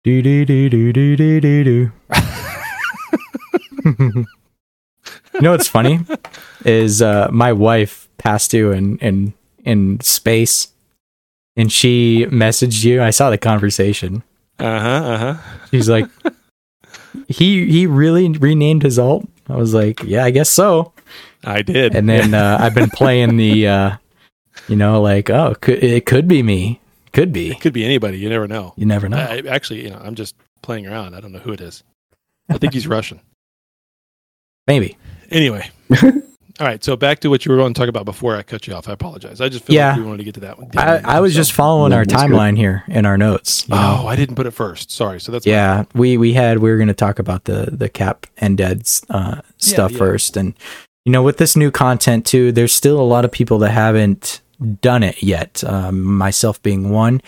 Do do do do do do do do. you know what's funny is uh, my wife passed you in in in space, and she messaged you. I saw the conversation. Uh huh. Uh huh. She's like, he he really renamed his alt. I was like, yeah, I guess so. I did. And then uh, I've been playing the, uh, you know, like oh, it could, it could be me, could be. It could be anybody. You never know. You never know. I, actually, you know, I'm just playing around. I don't know who it is. I think he's Russian. Maybe. Anyway. All right. So back to what you were going to talk about before I cut you off. I apologize. I just feel Yeah. like we wanted to get to that one. I, I was just following Yeah, our that's good. timeline here in our notes. you know? Oh, I didn't put it first. Sorry. So that's my yeah, we we had we were going to talk about the the cap and dead's uh, stuff yeah. first, and you know with this new content too, there's still a lot of people that haven't done it yet. Um, myself being one,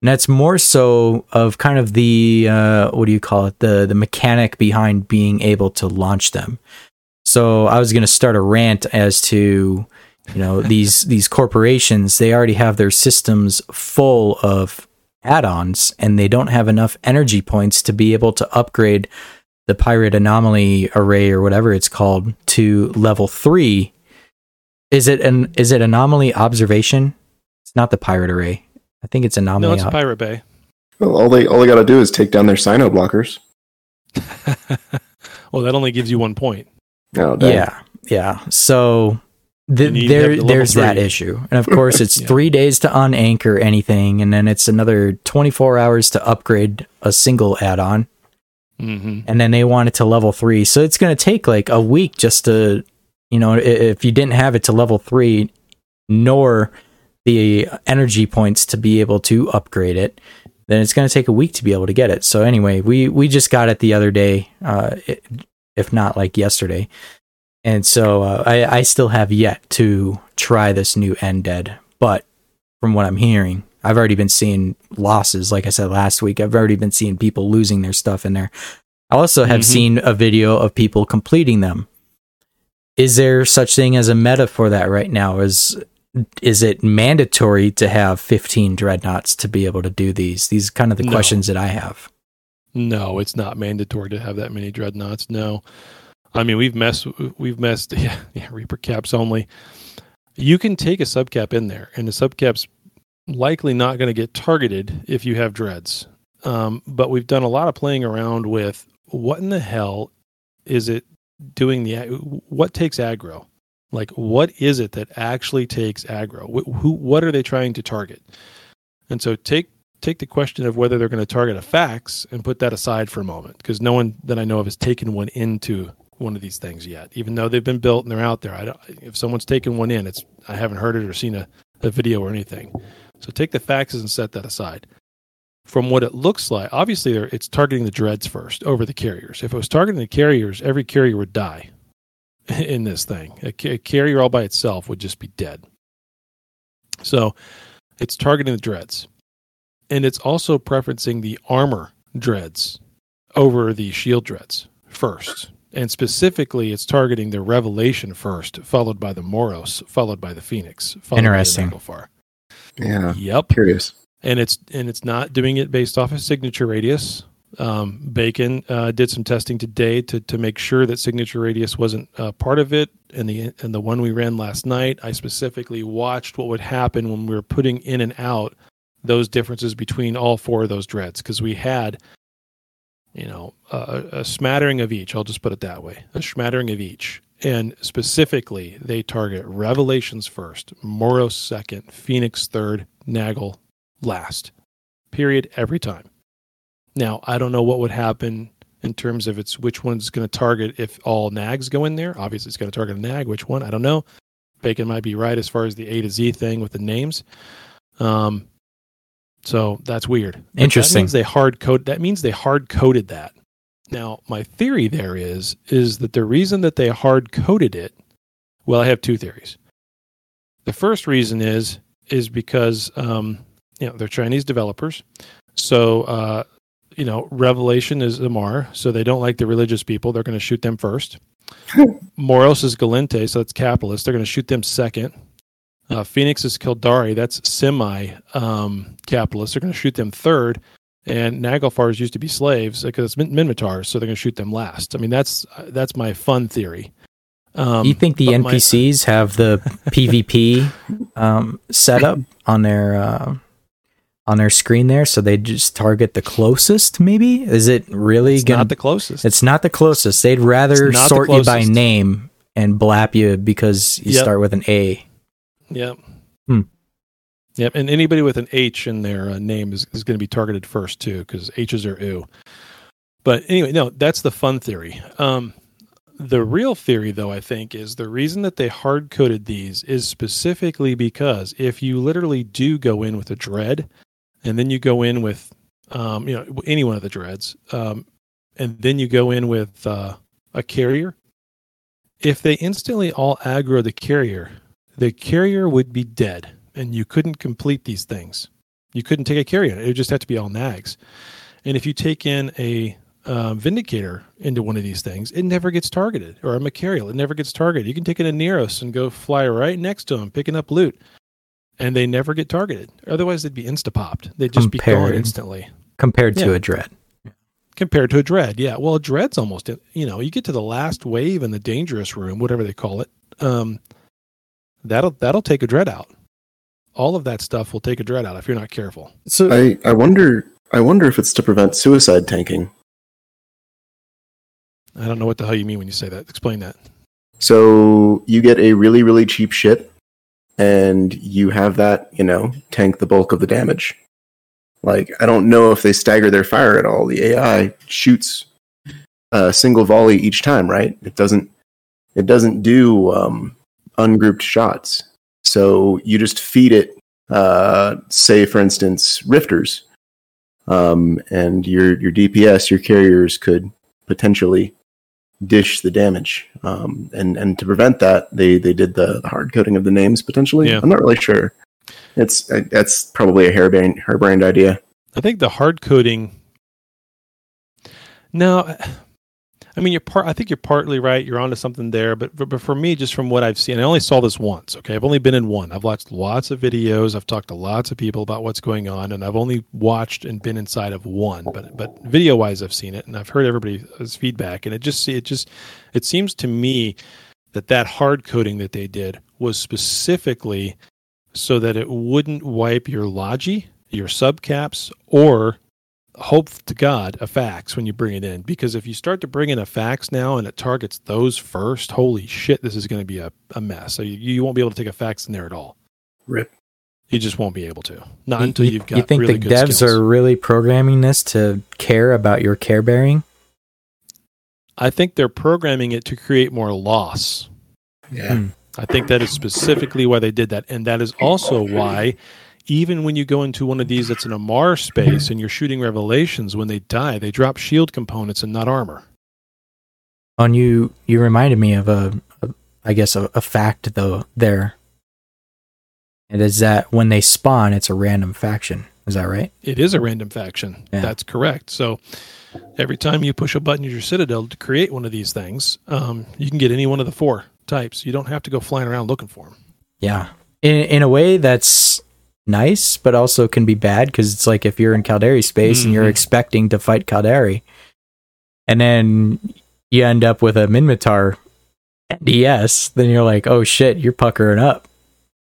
and that's more so of kind of the uh, what do you call it the the mechanic behind being able to launch them. So I was going to start a rant as to you know these these corporations they already have their systems full of add-ons and they don't have enough energy points to be able to upgrade the pirate anomaly array or whatever it's called to level 3 is it an is it anomaly observation it's not the pirate array i think it's anomaly No, it's ob- Pirate Bay. Well, all they all they got to do is take down their Cyno blockers. Well, that only gives you one point. Oh, dang. yeah yeah so the, You need to have there the level there's that issue and of course it's Yeah. three days to unanchor anything and then it's another 24 hours to upgrade a single add-on Mm-hmm. and then they want it to level three. So it's going to take like a week just to, you know, if you didn't have it to level three, nor the energy points to be able to upgrade it, then it's going to take a week to be able to get it. So anyway, we we just got it the other day, uh, i- if not like yesterday, and so uh, I I still have yet to try this new End Dead, but from what I'm hearing. I've already been seeing losses, like I said last week. I've already been seeing people losing their stuff in there. I also have Mhm. seen a video of people completing them. Is there such thing as a meta for that right now? Is is it mandatory to have 15 dreadnoughts to be able to do these? These are kind of the No. questions that I have. No, it's not mandatory to have that many dreadnoughts. No, I mean we've messed, we've messed. Yeah, yeah, Reaper caps only. You can take a subcap in there, and the subcap's likely not going to get targeted if you have dreads. Um, but we've done a lot of playing around with what in the hell is it doing the what takes aggro? Like what is it that actually takes aggro? Wh- who what are they trying to target? And so take take the question of whether they're going to target a fax and put that aside for a moment because no one that I know of has taken one into one of these things yet. Even though they've been built and they're out there, I don't, if someone's taken one in, it's I haven't heard it or seen a, a video or anything. So take the faxes and set that aside. From what it looks like, obviously it's targeting the dreads first over the carriers. If it was targeting the carriers, every carrier would die in this thing. A, a carrier all by itself would just be dead. So it's targeting the dreads. And it's also preferencing the armor dreads over the shield dreads first. And specifically, it's targeting the Revelation first, followed by the Moros, followed by the Phoenix, followed Interesting. by the Naglfar. Yeah. Yep. Curious. And it's and it's not doing it based off of signature radius. Um, Bacon uh, did some testing today to to make sure that signature radius wasn't uh, part of it. And the and the one we ran last night, I specifically watched what would happen when we were putting in and out those differences between all four of those dreads because we had you know a, a smattering of each. I'll just put it that way a smattering of each. And specifically they target revelations first moros second phoenix third nagel last period every time. Now i don't know what would happen in terms of it's which one's going to target if all nags go in there. Obviously it's going to target a nag which one? I don't know. Bacon might be right as far as the a to z thing with the names. Um so that's weird But Interesting. that means they hard code that means they hard coded that Now, my theory there is is that the reason that they hard coded it. Well, I have two theories. The first reason is is because um, you know they're Chinese developers, so uh, you know Revelation is Amarr, so they don't like the religious people. They're going to shoot them first. Moros is Gallente, so that's capitalist. They're going to shoot them second. Uh, Phoenix is Caldari, that's semi um, capitalist. They're going to shoot them third. And Naglfars used to be slaves because it's Min- Minmatars, so they're going to shoot them last. I mean, that's that's my fun theory. Um, you think the but my- NPCs have the PvP um, setup on their uh, on their screen there, so they just target the closest? Maybe is it really It's gonna? not the closest. It's not the closest. They'd rather It's the sort you by name and blap you because you Yep. start with an A. Yep. Hmm. Yep. And anybody with an H in their uh, name is, is going to be targeted first too, because H's are ooh. But anyway, no, that's the fun theory. Um, the real theory, though, I think, is the reason that they hard coded these is specifically because if you literally do go in with a dread, and then you go in with, um, you know, any one of the dreads, um, and then you go in with uh, a carrier, if they instantly all aggro the carrier, the carrier would be dead and you couldn't complete these things. You couldn't take a carrier. It would just have to be all nags. And if you take in a uh, vindicator into one of these things, it never gets targeted, or a Machariel, it never gets targeted. You can take in a Nereus and go fly right next to them, picking up loot, and they never get targeted. Otherwise, they'd be insta popped. They'd just be gone instantly. compared to a dread. Compared to a dread, yeah. Well, a dread's almost, you know, you get to the last wave in the dangerous room, whatever they call it. Um, that'll that'll take a dread out. All of that stuff will take a dread out if you're not careful. So I, I wonder I wonder if it's to prevent suicide tanking. I don't know what the hell you mean when you say that. Explain that. So you get a really, really cheap ship, and you have that, you know, tank the bulk of the damage. Like, I don't know if they stagger their fire at all. The AI shoots a single volley each time, right? It doesn't. It doesn't do um, ungrouped shots. So you just feed it, uh, say, for instance, rifters, um, and your your DPS, your carriers could potentially dish the damage. Um, and and to prevent that, they they did the, the hard coding of the names potentially. Yeah. I'm not really sure. It's that's probably a harebrained harebrained idea. I think the hard coding. No, I mean you're part. I think you're partly right. You're onto something there, but, but but for me, just from what I've seen, I only saw this once. Okay, I've only been in one. I've watched lots of videos. I've talked to lots of people about what's going on, and I've only watched and been inside of one. But but video wise, I've seen it, and I've heard everybody's feedback, and it just it just it seems to me that that hard coding that they did was specifically so that it wouldn't wipe your logi, your subcaps, or hope to God a fax when you bring it in. Because if you start to bring in a fax now and it targets those first, holy shit, this is going to be a, a mess. So you, you won't be able to take a fax in there at all. Rip. You just won't be able to. Not You- until you, you've got you think really the good devs skills. are really programming this to care about your care bearing? I think they're programming it to create more loss. Yeah. Hmm. I think that is specifically why they did that. And that is also why, even when you go into one of these that's in a Mars space and you're shooting revelations, when they die, they drop shield components and not armor. On you, you reminded me of a, a I guess, a, a fact though. There, it is that when they spawn, it's a random faction. Is that right? It is a random faction. Yeah. That's correct. So every time you push a button in your Citadel to create one of these things, um, you can get any one of the four types. You don't have to go flying around looking for them. Yeah. In in a way that's nice, but also can be bad because it's like if you're in Caldari space and you're Mhm. expecting to fight Caldari, and then you end up with a Minmatar NDS, then you're like, oh shit, you're puckering up.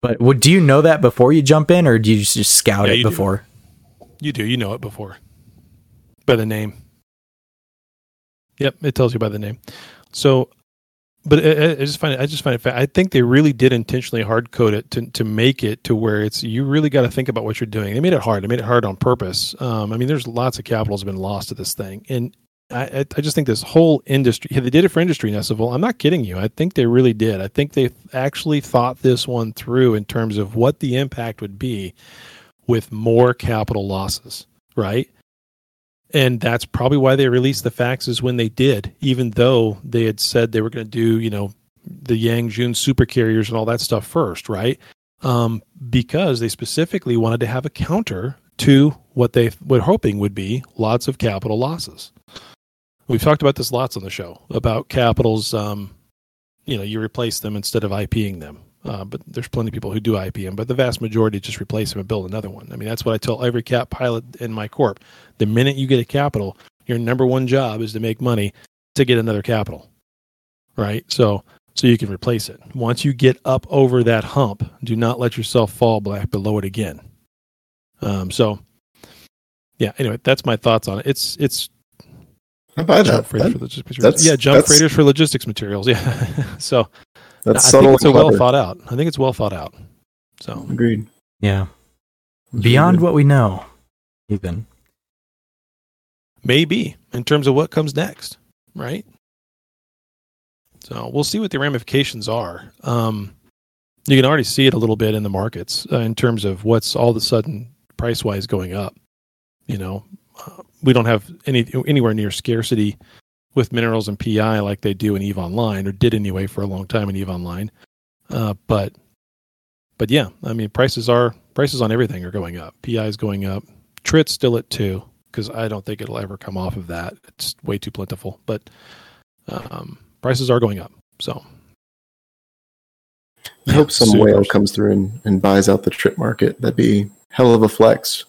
But would do you know that before you jump in, or do you just, scout Yeah, it you do. before? You do. You know it before by the name. Yep, it tells you by the name. So, but I, I- just find it. I just find it. I think they really did intentionally hard code it to to make it to where it's you really got to think about what you're doing. They made it hard. They made it hard on purpose. Um, I mean, there's lots of capitals been lost to this thing, and I I, just think this whole industry. Yeah, they did it for industry Nessival. I'm not kidding you. I think they really did. I think they actually thought this one through in terms of what the impact would be with more capital losses, right? And that's probably why they released the faxes when they did, even though they had said they were going to do, you know, the Yang Jun super carriers and all that stuff first, right? Um, because they specifically wanted to have a counter to what they were hoping would be lots of capital losses. We've talked about this lots on the show about capitals. Um, you know, you replace them instead of IPing them. Uh, but there's plenty of people who do IPM, but the vast majority just replace them and build another one. I mean, that's what I tell every cap pilot in my corp. The minute you get a capital, your number one job is to make money to get another capital, right? So, so you can replace it. Once you get up over that hump, do not let yourself fall back below it again. Um, so, yeah. Anyway, that's my thoughts on it. It's it's I buy jump that. freighters That- for logistics materials. that's- Yeah, jump freighters for logistics materials. Yeah. so That's I subtle think it's a well thought out. I think it's well thought out. So Agreed. Yeah. Beyond what we know, even. maybe in terms of what comes next, right? So we'll see what the ramifications are. Um, you can already see it a little bit in the markets uh, in terms of what's all of a sudden price wise going up. You know, uh, we don't have any anywhere near scarcity with minerals and PI like they do in Eve Online or did anyway for a long time in Eve Online. Uh, but but yeah, I mean prices are prices on everything are going up. PI is going up. Trit's still at two because I don't think it'll ever come off of that. It's way too plentiful. But um, prices are going up. So I hope some super. whale comes through and, and buys out the Trit market. That'd be hell of a flex.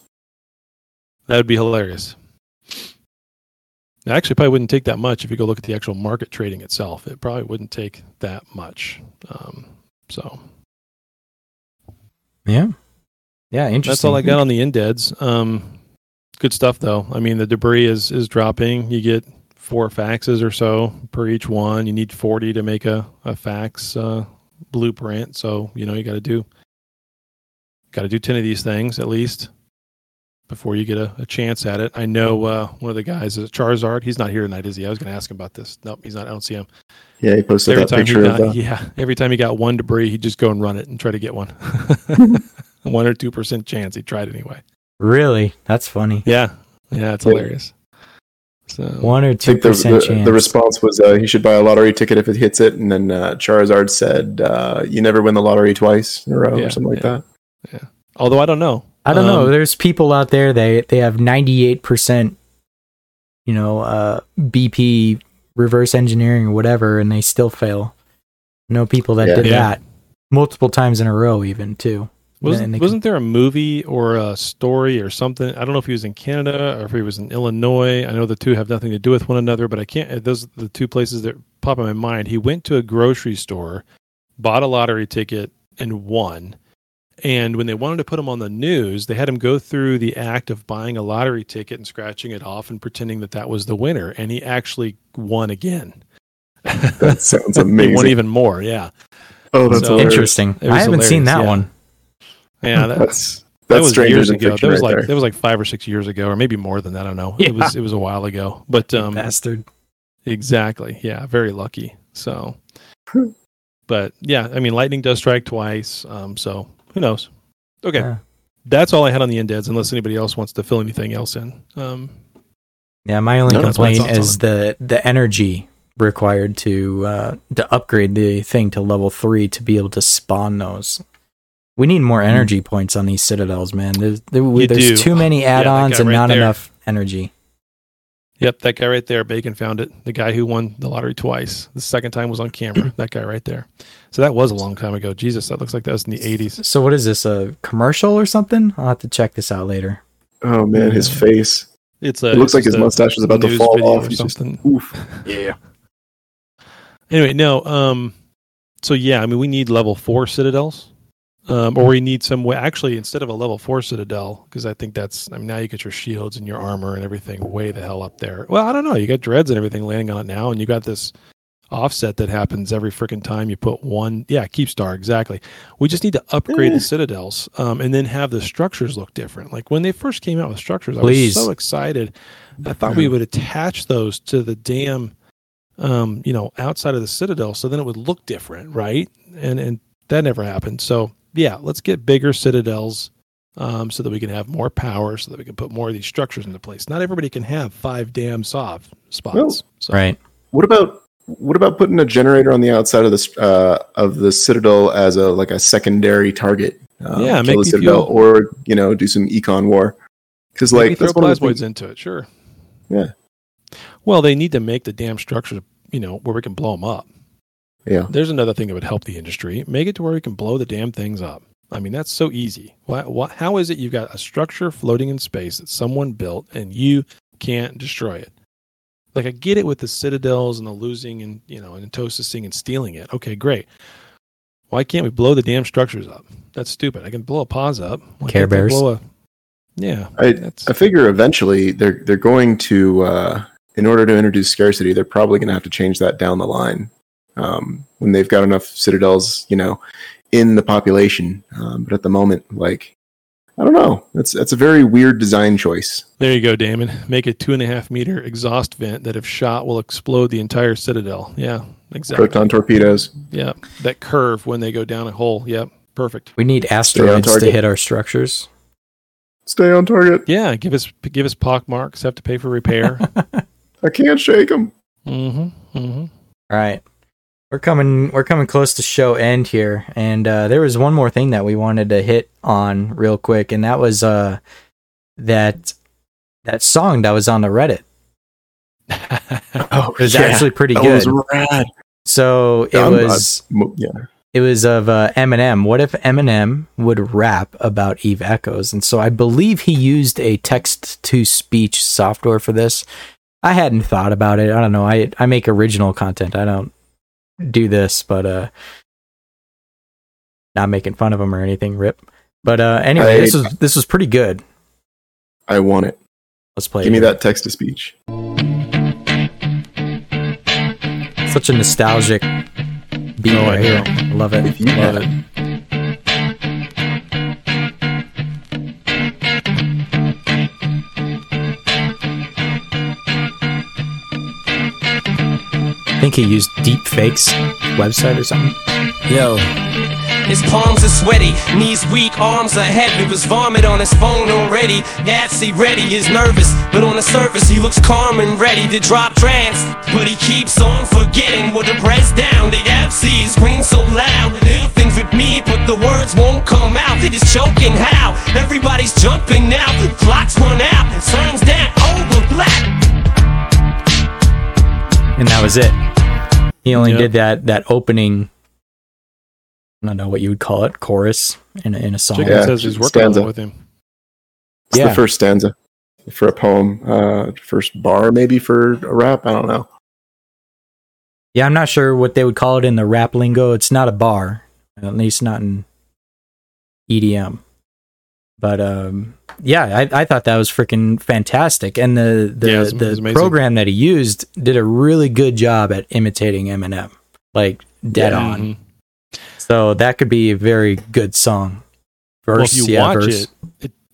that would be hilarious. It actually probably wouldn't take that much if you go look at the actual market trading itself. It probably wouldn't take that much. Um, so Yeah. Yeah, interesting. That's all I got on the indeds. Um, good stuff though. I mean, the debris is is dropping. You get four faxes or so per each one. You need forty to make a a fax uh, blueprint. So you know you got to do got to do ten of these things at least before you get a, a chance at it. I know uh, one of the guys is Charizard. He's not here tonight, is he? I was going to ask him about this. Nope, he's not. I don't see him. Yeah, he posted every that time he picture got, of the, yeah, every time he got one debris, he'd just go and run it and try to get one. one or two percent chance. He tried anyway. Really? That's funny. Yeah, yeah, it's hilarious. So One or two think the, percent the, chance. the response was uh, he should buy a lottery ticket if it hits it, and then uh, Charizard said, uh, "You never win the lottery twice in a row," Yeah, or something like that. yeah. that. although I don't know. I don't know. Um, There's people out there they they have 98 percent, you know, uh, BP reverse engineering or whatever, and they still fail. I know people that Yeah. did Yeah. that multiple times in a row, even too. Wasn't, And they wasn't there a movie or a story or something? I don't know if he was in Canada or if he was in Illinois. I know the two have nothing to do with one another, but I can't. Those are the two places that pop in my mind. He went to a grocery store, bought a lottery ticket, and won. And when they wanted to put him on the news, they had him go through the act of buying a lottery ticket and scratching it off and pretending that that was the winner. And he actually won again. That sounds he won amazing. even more. Yeah. Oh, that's So- Interesting. I haven't seen that yeah. one. Yeah, that, That's that was strangers years ago. fiction That was right like there. that was like five or six years ago, or maybe more than that. I don't know. It was it was a while ago, but um, Bastard. exactly, yeah, very lucky. So, but yeah, I mean, lightning does strike twice. Um, so who knows? Okay, Yeah. that's all I had on the indebts. Unless anybody else wants to fill anything else in. Um, Yeah, my only No, that's my complaint on is the the energy required to uh, to upgrade the thing to level three to be able to spawn those. We need more energy points on these citadels, man. There's there, there's too many add-ons guy and right not there. enough energy. Yep, that guy right there, Bacon found it. The guy who won the lottery twice. The second time was on camera. that guy right there. So that was a long time ago. Jesus, that looks like that was in the eighties. So what is this a commercial or something? I'll have to check this out later. Oh man, his face. It's a. It looks it's like his mustache is about to fall off. or He's just something. oof. Yeah. Anyway, no. Um. So yeah, I mean, we need level four citadels, um, or we need some way. Actually, instead of a level four citadel, because I think that's. I mean, now you get your shields and your armor and everything way the hell up there. Well, I don't know. You got dreads and everything landing on it now, and you got this offset that happens every freaking time you put one. Yeah, Keepstar exactly. We just need to upgrade the citadels, um, and then have the structures look different. Like when they first came out with structures, I Please. was so excited. I thought we would attach those to the damn um, you know, outside of the citadel, so then it would look different, right? And and that never happened. So yeah, let's get bigger citadels. um, so that we can have more power, so that we can put more of these structures into place. Not everybody can have five damn soft spots. Well, so, Right. What about what about putting a generator on the outside of this uh, of the citadel as a like a secondary target? Um, Yeah, kill make the citadel, feel- or you know, do some econ war. Because like throw that's one of the plasmoids into it. Sure. Yeah. Well, they need to make the damn structures, you know, where we can blow them up. Yeah. There's another thing that would help the industry. Make it to where we can blow the damn things up. I mean, that's so easy. Why, why, how is it you've got a structure floating in space that someone built and you can't destroy it? Like, I get it with the citadels and the losing and, you know, and entosising and stealing it. Okay, great. Why can't we blow the damn structures up? That's stupid. I can blow a POS up. Why Care Bears. Blow a, yeah. I I figure eventually they're they're going to uh, in order to introduce scarcity, they're probably going to have to change that down the line um, when they've got enough citadels, you know, in the population. Um, but at the moment, like I don't know, that's that's a very weird design choice. There you go, Damon. Make a two and a half meter exhaust vent that, if shot, will explode the entire citadel. Yeah, exactly. Proton torpedoes. Yeah, that curve when they go down a hole. Yep, perfect. We need asteroids to hit our structures. Stay on target. Yeah, give us give us pock marks. Have to pay for repair. I can't shake them. mm-hmm. Mm-hmm. All right. We're coming we're coming close to show end here and uh, there was one more thing that we wanted to hit on real quick and that was uh that that song that was on the Reddit. Oh, It was yeah, actually pretty that good. was rad. So it I'm- was I'm- yeah. it was of uh, Eminem. What if Eminem would rap about Eve Echoes? And so I believe he used a text to speech software for this. I hadn't thought about it. I don't know. I I make original content. I don't do this, but uh not making fun of him or anything, rip. But uh anyway, I- this was this was pretty good. I want it. Let's play Give me that text to speech. Such a nostalgic beat Oh, right here. I love it. If you love it. I think he used deep fakes website or something. Yo. His palms are sweaty, knees weak, arms are heavy. Was vomit on his phone already. Gassy ready, is nervous, but on the surface he looks calm and ready to drop trance. But he keeps on forgetting what the press down. The FC screams so loud. Little things with me, but the words won't come out. They just choking how? Everybody's jumping now. The clock's run out. And turns down oh, over black. And that was it. He only Yep. did that that opening I don't know what you would call it, chorus in a, in a song. Chicken Yeah, says he's working stanza. with him. It's Yeah. the first stanza for a poem. Uh, first bar, maybe for a rap. I don't know. Yeah, I'm not sure what they would call it in the rap lingo. It's not a bar, at least not in EDM. But um, yeah, I, I thought that was freaking fantastic, and the the, Yeah, the program that he used did a really good job at imitating Eminem, like dead Yeah. on. Mhm. So that could be a very good song. Verse, well, if you yeah, watch verse. it,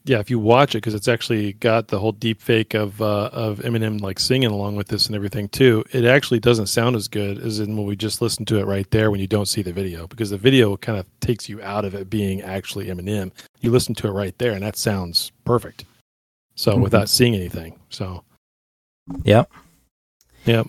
yeah, if you watch it, because it's actually got the whole deep fake of uh, of Eminem like singing along with this and everything too. It actually doesn't sound as good as in when we just listened to it right there when you don't see the video, because the video kind of takes you out of it being actually Eminem. You listen to it right there, and that sounds perfect. So Mhm. Mm-hmm. without seeing anything, so Yep. yep.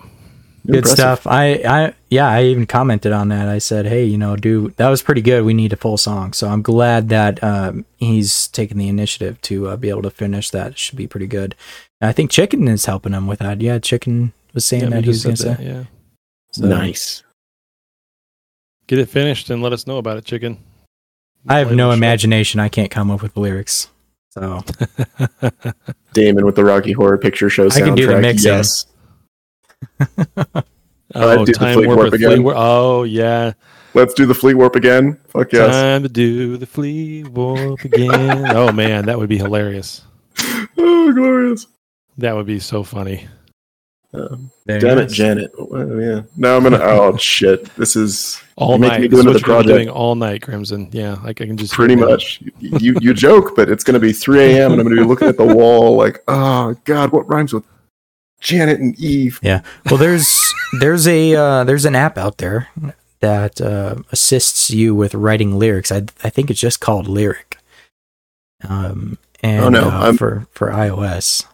Good Impressive. stuff. I, I, yeah, I even commented on that. I said, "Hey, you know, dude, that was pretty good. We need a full song." So I'm glad that um, he's taken the initiative to uh, be able to finish that. It should be pretty good. And I think Chicken is helping him with that. Yeah, Chicken was saying Yeah, that we he was going to said say. Yeah, So, Nice. get it finished and let us know about it, chicken. I have no the show. imagination. I can't come up with the lyrics. So Damon with the Rocky Horror Picture Show soundtrack. I can do the mixing. Yes. Oh, I'd do the time Fleet warp Warp again. Fleet Warp. Oh yeah. Let's do the Fleet Warp again. Fuck yes. Time to do the Fleet Warp again. oh man, that would be hilarious. Oh, glorious. That would be so funny. Um, damn it, Janet. Oh, yeah. No, I'm gonna. Oh shit. This is All night. making me This go is what you're project. doing all night, Crimson. Yeah, like I can just Pretty much. You you joke, but it's gonna be 3 a.m. and I'm gonna be looking at the wall like, oh god, what rhymes with Janet and Eve? Yeah. Well, there's there's a uh, there's an app out there that uh, assists you with writing lyrics. I I think it's just called Lyric, um, and Oh, no, uh, for for iOS.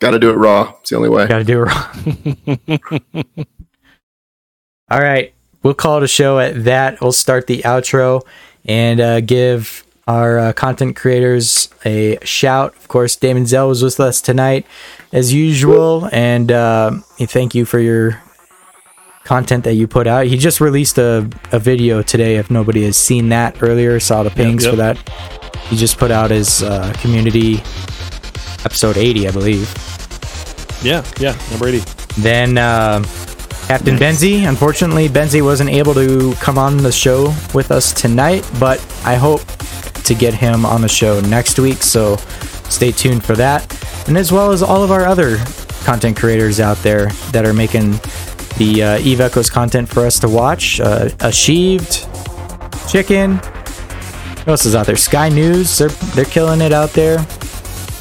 Got to do it raw. It's the only way. Got to do it raw. All right, we'll call it a show at that. We'll start the outro and uh, give our uh, content creators a shout. Of course, Damon Zell was with us tonight, as usual, and uh, thank you for your content that you put out. He just released a, a video today. If nobody has seen that earlier, saw the pings yep. for that. He just put out his uh, community episode 80, I believe. Yeah, yeah, number 80. Then uh, Captain Benzie. Unfortunately, Benzie wasn't able to come on the show with us tonight, but I hope to get him on the show next week. So stay tuned for that. And as well as all of our other content creators out there that are making the uh, Eve Echoes content for us to watch. Uh, Achieved, Chicken. Who else is out there? Sky News. They're they're killing it out there.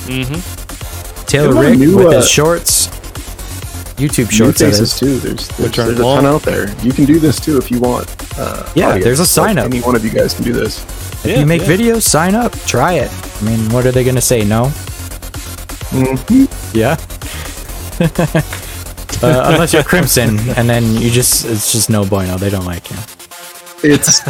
Mm-hmm. Taylor They Rick new, with uh, his shorts. YouTube shorts. that faces too. There's there's, Which are there's a ton out there. You can do this too if you want. Uh, Yeah, audience. there's a sign Like, up. Any one of you guys can do this. If you make videos, sign up. Try it. I mean, what are they going to say? No? Yeah. uh, unless you're Crimson, and then you just, it's just no bueno. They don't like you. It's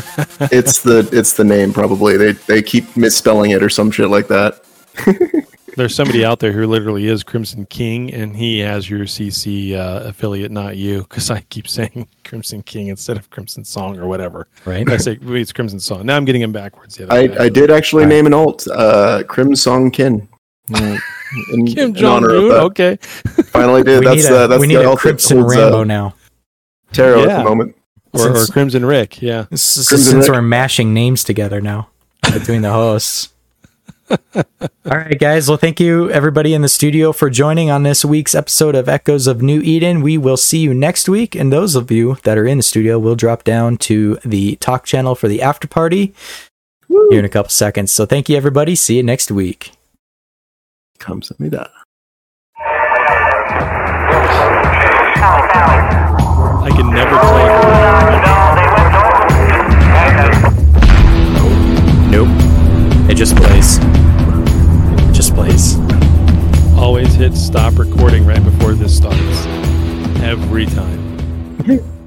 it's the it's the name probably. They they keep misspelling it or some shit like that. There's somebody out there who literally is Crimson King, and he has your CC uh, affiliate, not you, because I keep saying Crimson King instead of Crimson Song or whatever. Right. I say wait, it's Crimson Song. Now I'm getting him backwards. The other I. I did actually name an alt, uh, Crim Song Kin. Mm, In, Kim Jong Un. Okay. Finally did. That's need a, uh, that's we need the a alt Crimson holds, Rambo uh, now. Tarot at the moment. Or, or Crimson Rick. Yeah. Crimson since Rick. we're mashing names together now between the hosts. All right, guys. Well, thank you, everybody in the studio, for joining on this week's episode of Echoes of New Eden. We will see you next week. And those of you that are in the studio will drop down to the talk channel for the after party Woo. here in a couple seconds. So thank you, everybody. See you next week. 감사합니다. I can never play. Nope. nope. It just plays. It just plays. Always hit stop recording right before this starts. Every time.